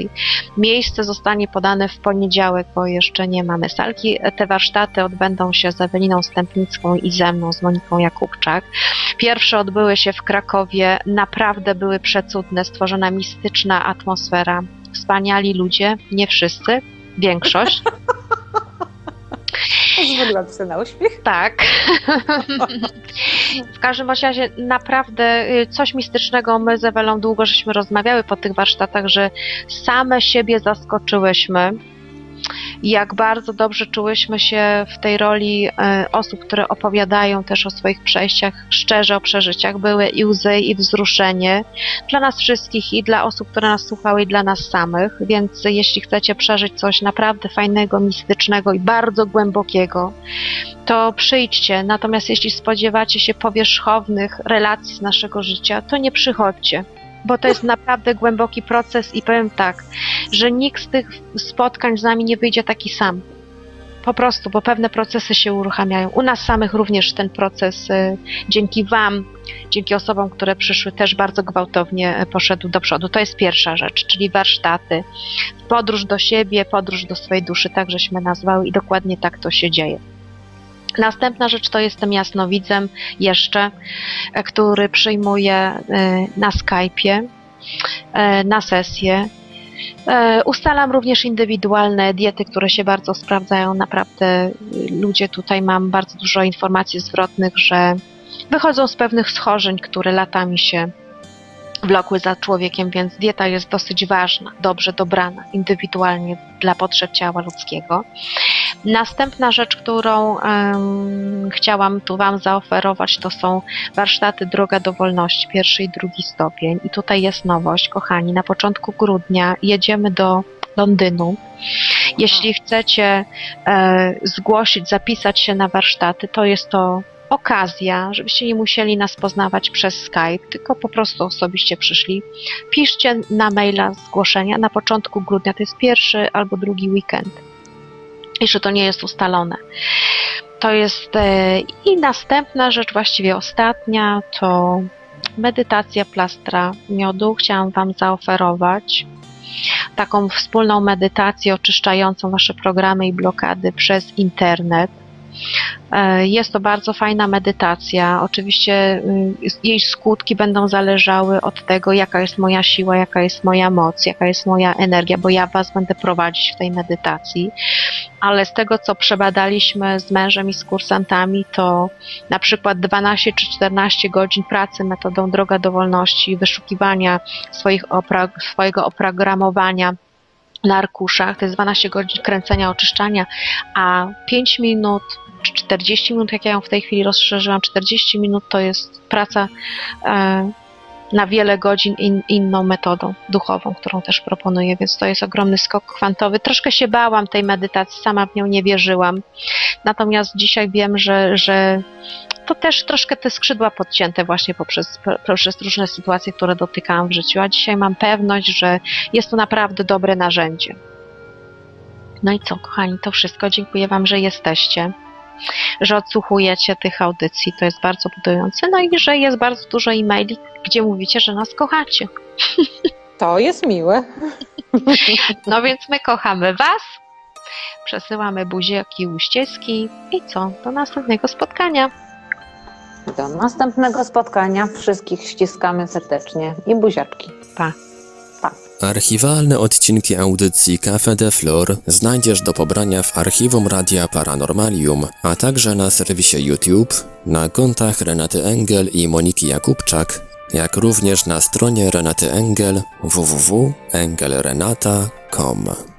Miejsce zostanie podane w poniedziałek, bo jeszcze nie mamy salki. Te warsztaty odbędą się z Eweliną Stępnicką i ze mną, z Moniką Jakubczak. Pierwsze odbyły się w Krakowie, naprawdę były przecudne, stworzona mistyczna atmosfera, wspaniali ludzie, nie wszyscy, większość, Pozwoliłam sobie na uśmiech. tak. W każdym razie naprawdę y, coś mistycznego, my z Ewelą długo żeśmy rozmawiały po tych warsztatach, że same siebie zaskoczyłyśmy, jak bardzo dobrze czułyśmy się w tej roli e, osób, które opowiadają też o swoich przejściach, szczerze o przeżyciach. Były i łzy, i wzruszenie dla nas wszystkich, i dla osób, które nas słuchały, i dla nas samych. Więc jeśli chcecie przeżyć coś naprawdę fajnego, mistycznego i bardzo głębokiego, to przyjdźcie. Natomiast jeśli spodziewacie się powierzchownych relacji z naszego życia, to nie przychodźcie. Bo to jest naprawdę głęboki proces i powiem tak, że nikt z tych spotkań z nami nie wyjdzie taki sam. Po prostu, bo pewne procesy się uruchamiają. U nas samych również ten proces y, dzięki Wam, dzięki osobom, które przyszły, też bardzo gwałtownie y, poszedł do przodu. To jest pierwsza rzecz, czyli warsztaty, podróż do siebie, podróż do swojej duszy, tak żeśmy nazwały i dokładnie tak to się dzieje. Następna rzecz to jestem jasnowidzem jeszcze, e, który przyjmuje e, na Skype'ie, e, na sesję. Ustalam również indywidualne diety, które się bardzo sprawdzają. Naprawdę ludzie tutaj mam bardzo dużo informacji zwrotnych, że wychodzą z pewnych schorzeń, które latami się wlokły za człowiekiem, więc dieta jest dosyć ważna, dobrze dobrana, indywidualnie dla potrzeb ciała ludzkiego. Następna rzecz, którą em, chciałam tu Wam zaoferować, to są warsztaty Droga do Wolności, pierwszy i drugi stopień. I tutaj jest nowość, kochani. Na początku grudnia jedziemy do Londynu. Jeśli chcecie e, zgłosić, zapisać się na warsztaty, to jest to okazja, żebyście nie musieli nas poznawać przez Skype, tylko po prostu osobiście przyszli. Piszcie na maila zgłoszenia na początku grudnia, to jest pierwszy albo drugi weekend. Jeszcze to nie jest ustalone. To jest e, i następna rzecz, właściwie ostatnia, to medytacja plastra miodu. Chciałam Wam zaoferować taką wspólną medytację oczyszczającą Wasze programy i blokady przez internet. E, Jest to bardzo fajna medytacja. Oczywiście y, jej skutki będą zależały od tego, jaka jest moja siła, jaka jest moja moc, jaka jest moja energia, bo ja Was będę prowadzić w tej medytacji. Ale z tego, co przebadaliśmy z mężem i z kursantami, to na przykład 12 czy 14 godzin pracy metodą Droga do Wolności, wyszukiwania opra- swojego oprogramowania na arkuszach, to jest 12 godzin kręcenia, oczyszczania, a 5 minut czy 40 minut, jak ja ją w tej chwili rozszerzyłam, 40 minut to jest praca e, na wiele godzin in, inną metodą duchową, którą też proponuję, więc to jest ogromny skok kwantowy. Troszkę się bałam tej medytacji, sama w nią nie wierzyłam. Natomiast dzisiaj wiem, że, że to też troszkę te skrzydła podcięte właśnie poprzez, poprzez różne sytuacje, które dotykałam w życiu, a dzisiaj mam pewność, że jest to naprawdę dobre narzędzie. No i co, kochani, to wszystko. Dziękuję Wam, że jesteście, że odsłuchujecie tych audycji. To jest bardzo budujące. No i że jest bardzo dużo e-maili, gdzie mówicie, że nas kochacie. To jest miłe. No więc my kochamy Was. Przesyłamy buziaki uścieski i co? Do następnego spotkania. Do następnego spotkania. Wszystkich ściskamy serdecznie i buziaczki. Pa. Pa. Archiwalne odcinki audycji Cafe de Flor znajdziesz do pobrania w archiwum Radia Paranormalium, a także na serwisie YouTube, na kontach Renaty Engel i Moniki Jakubczak, jak również na stronie Renaty Engel www.engelrenata.com.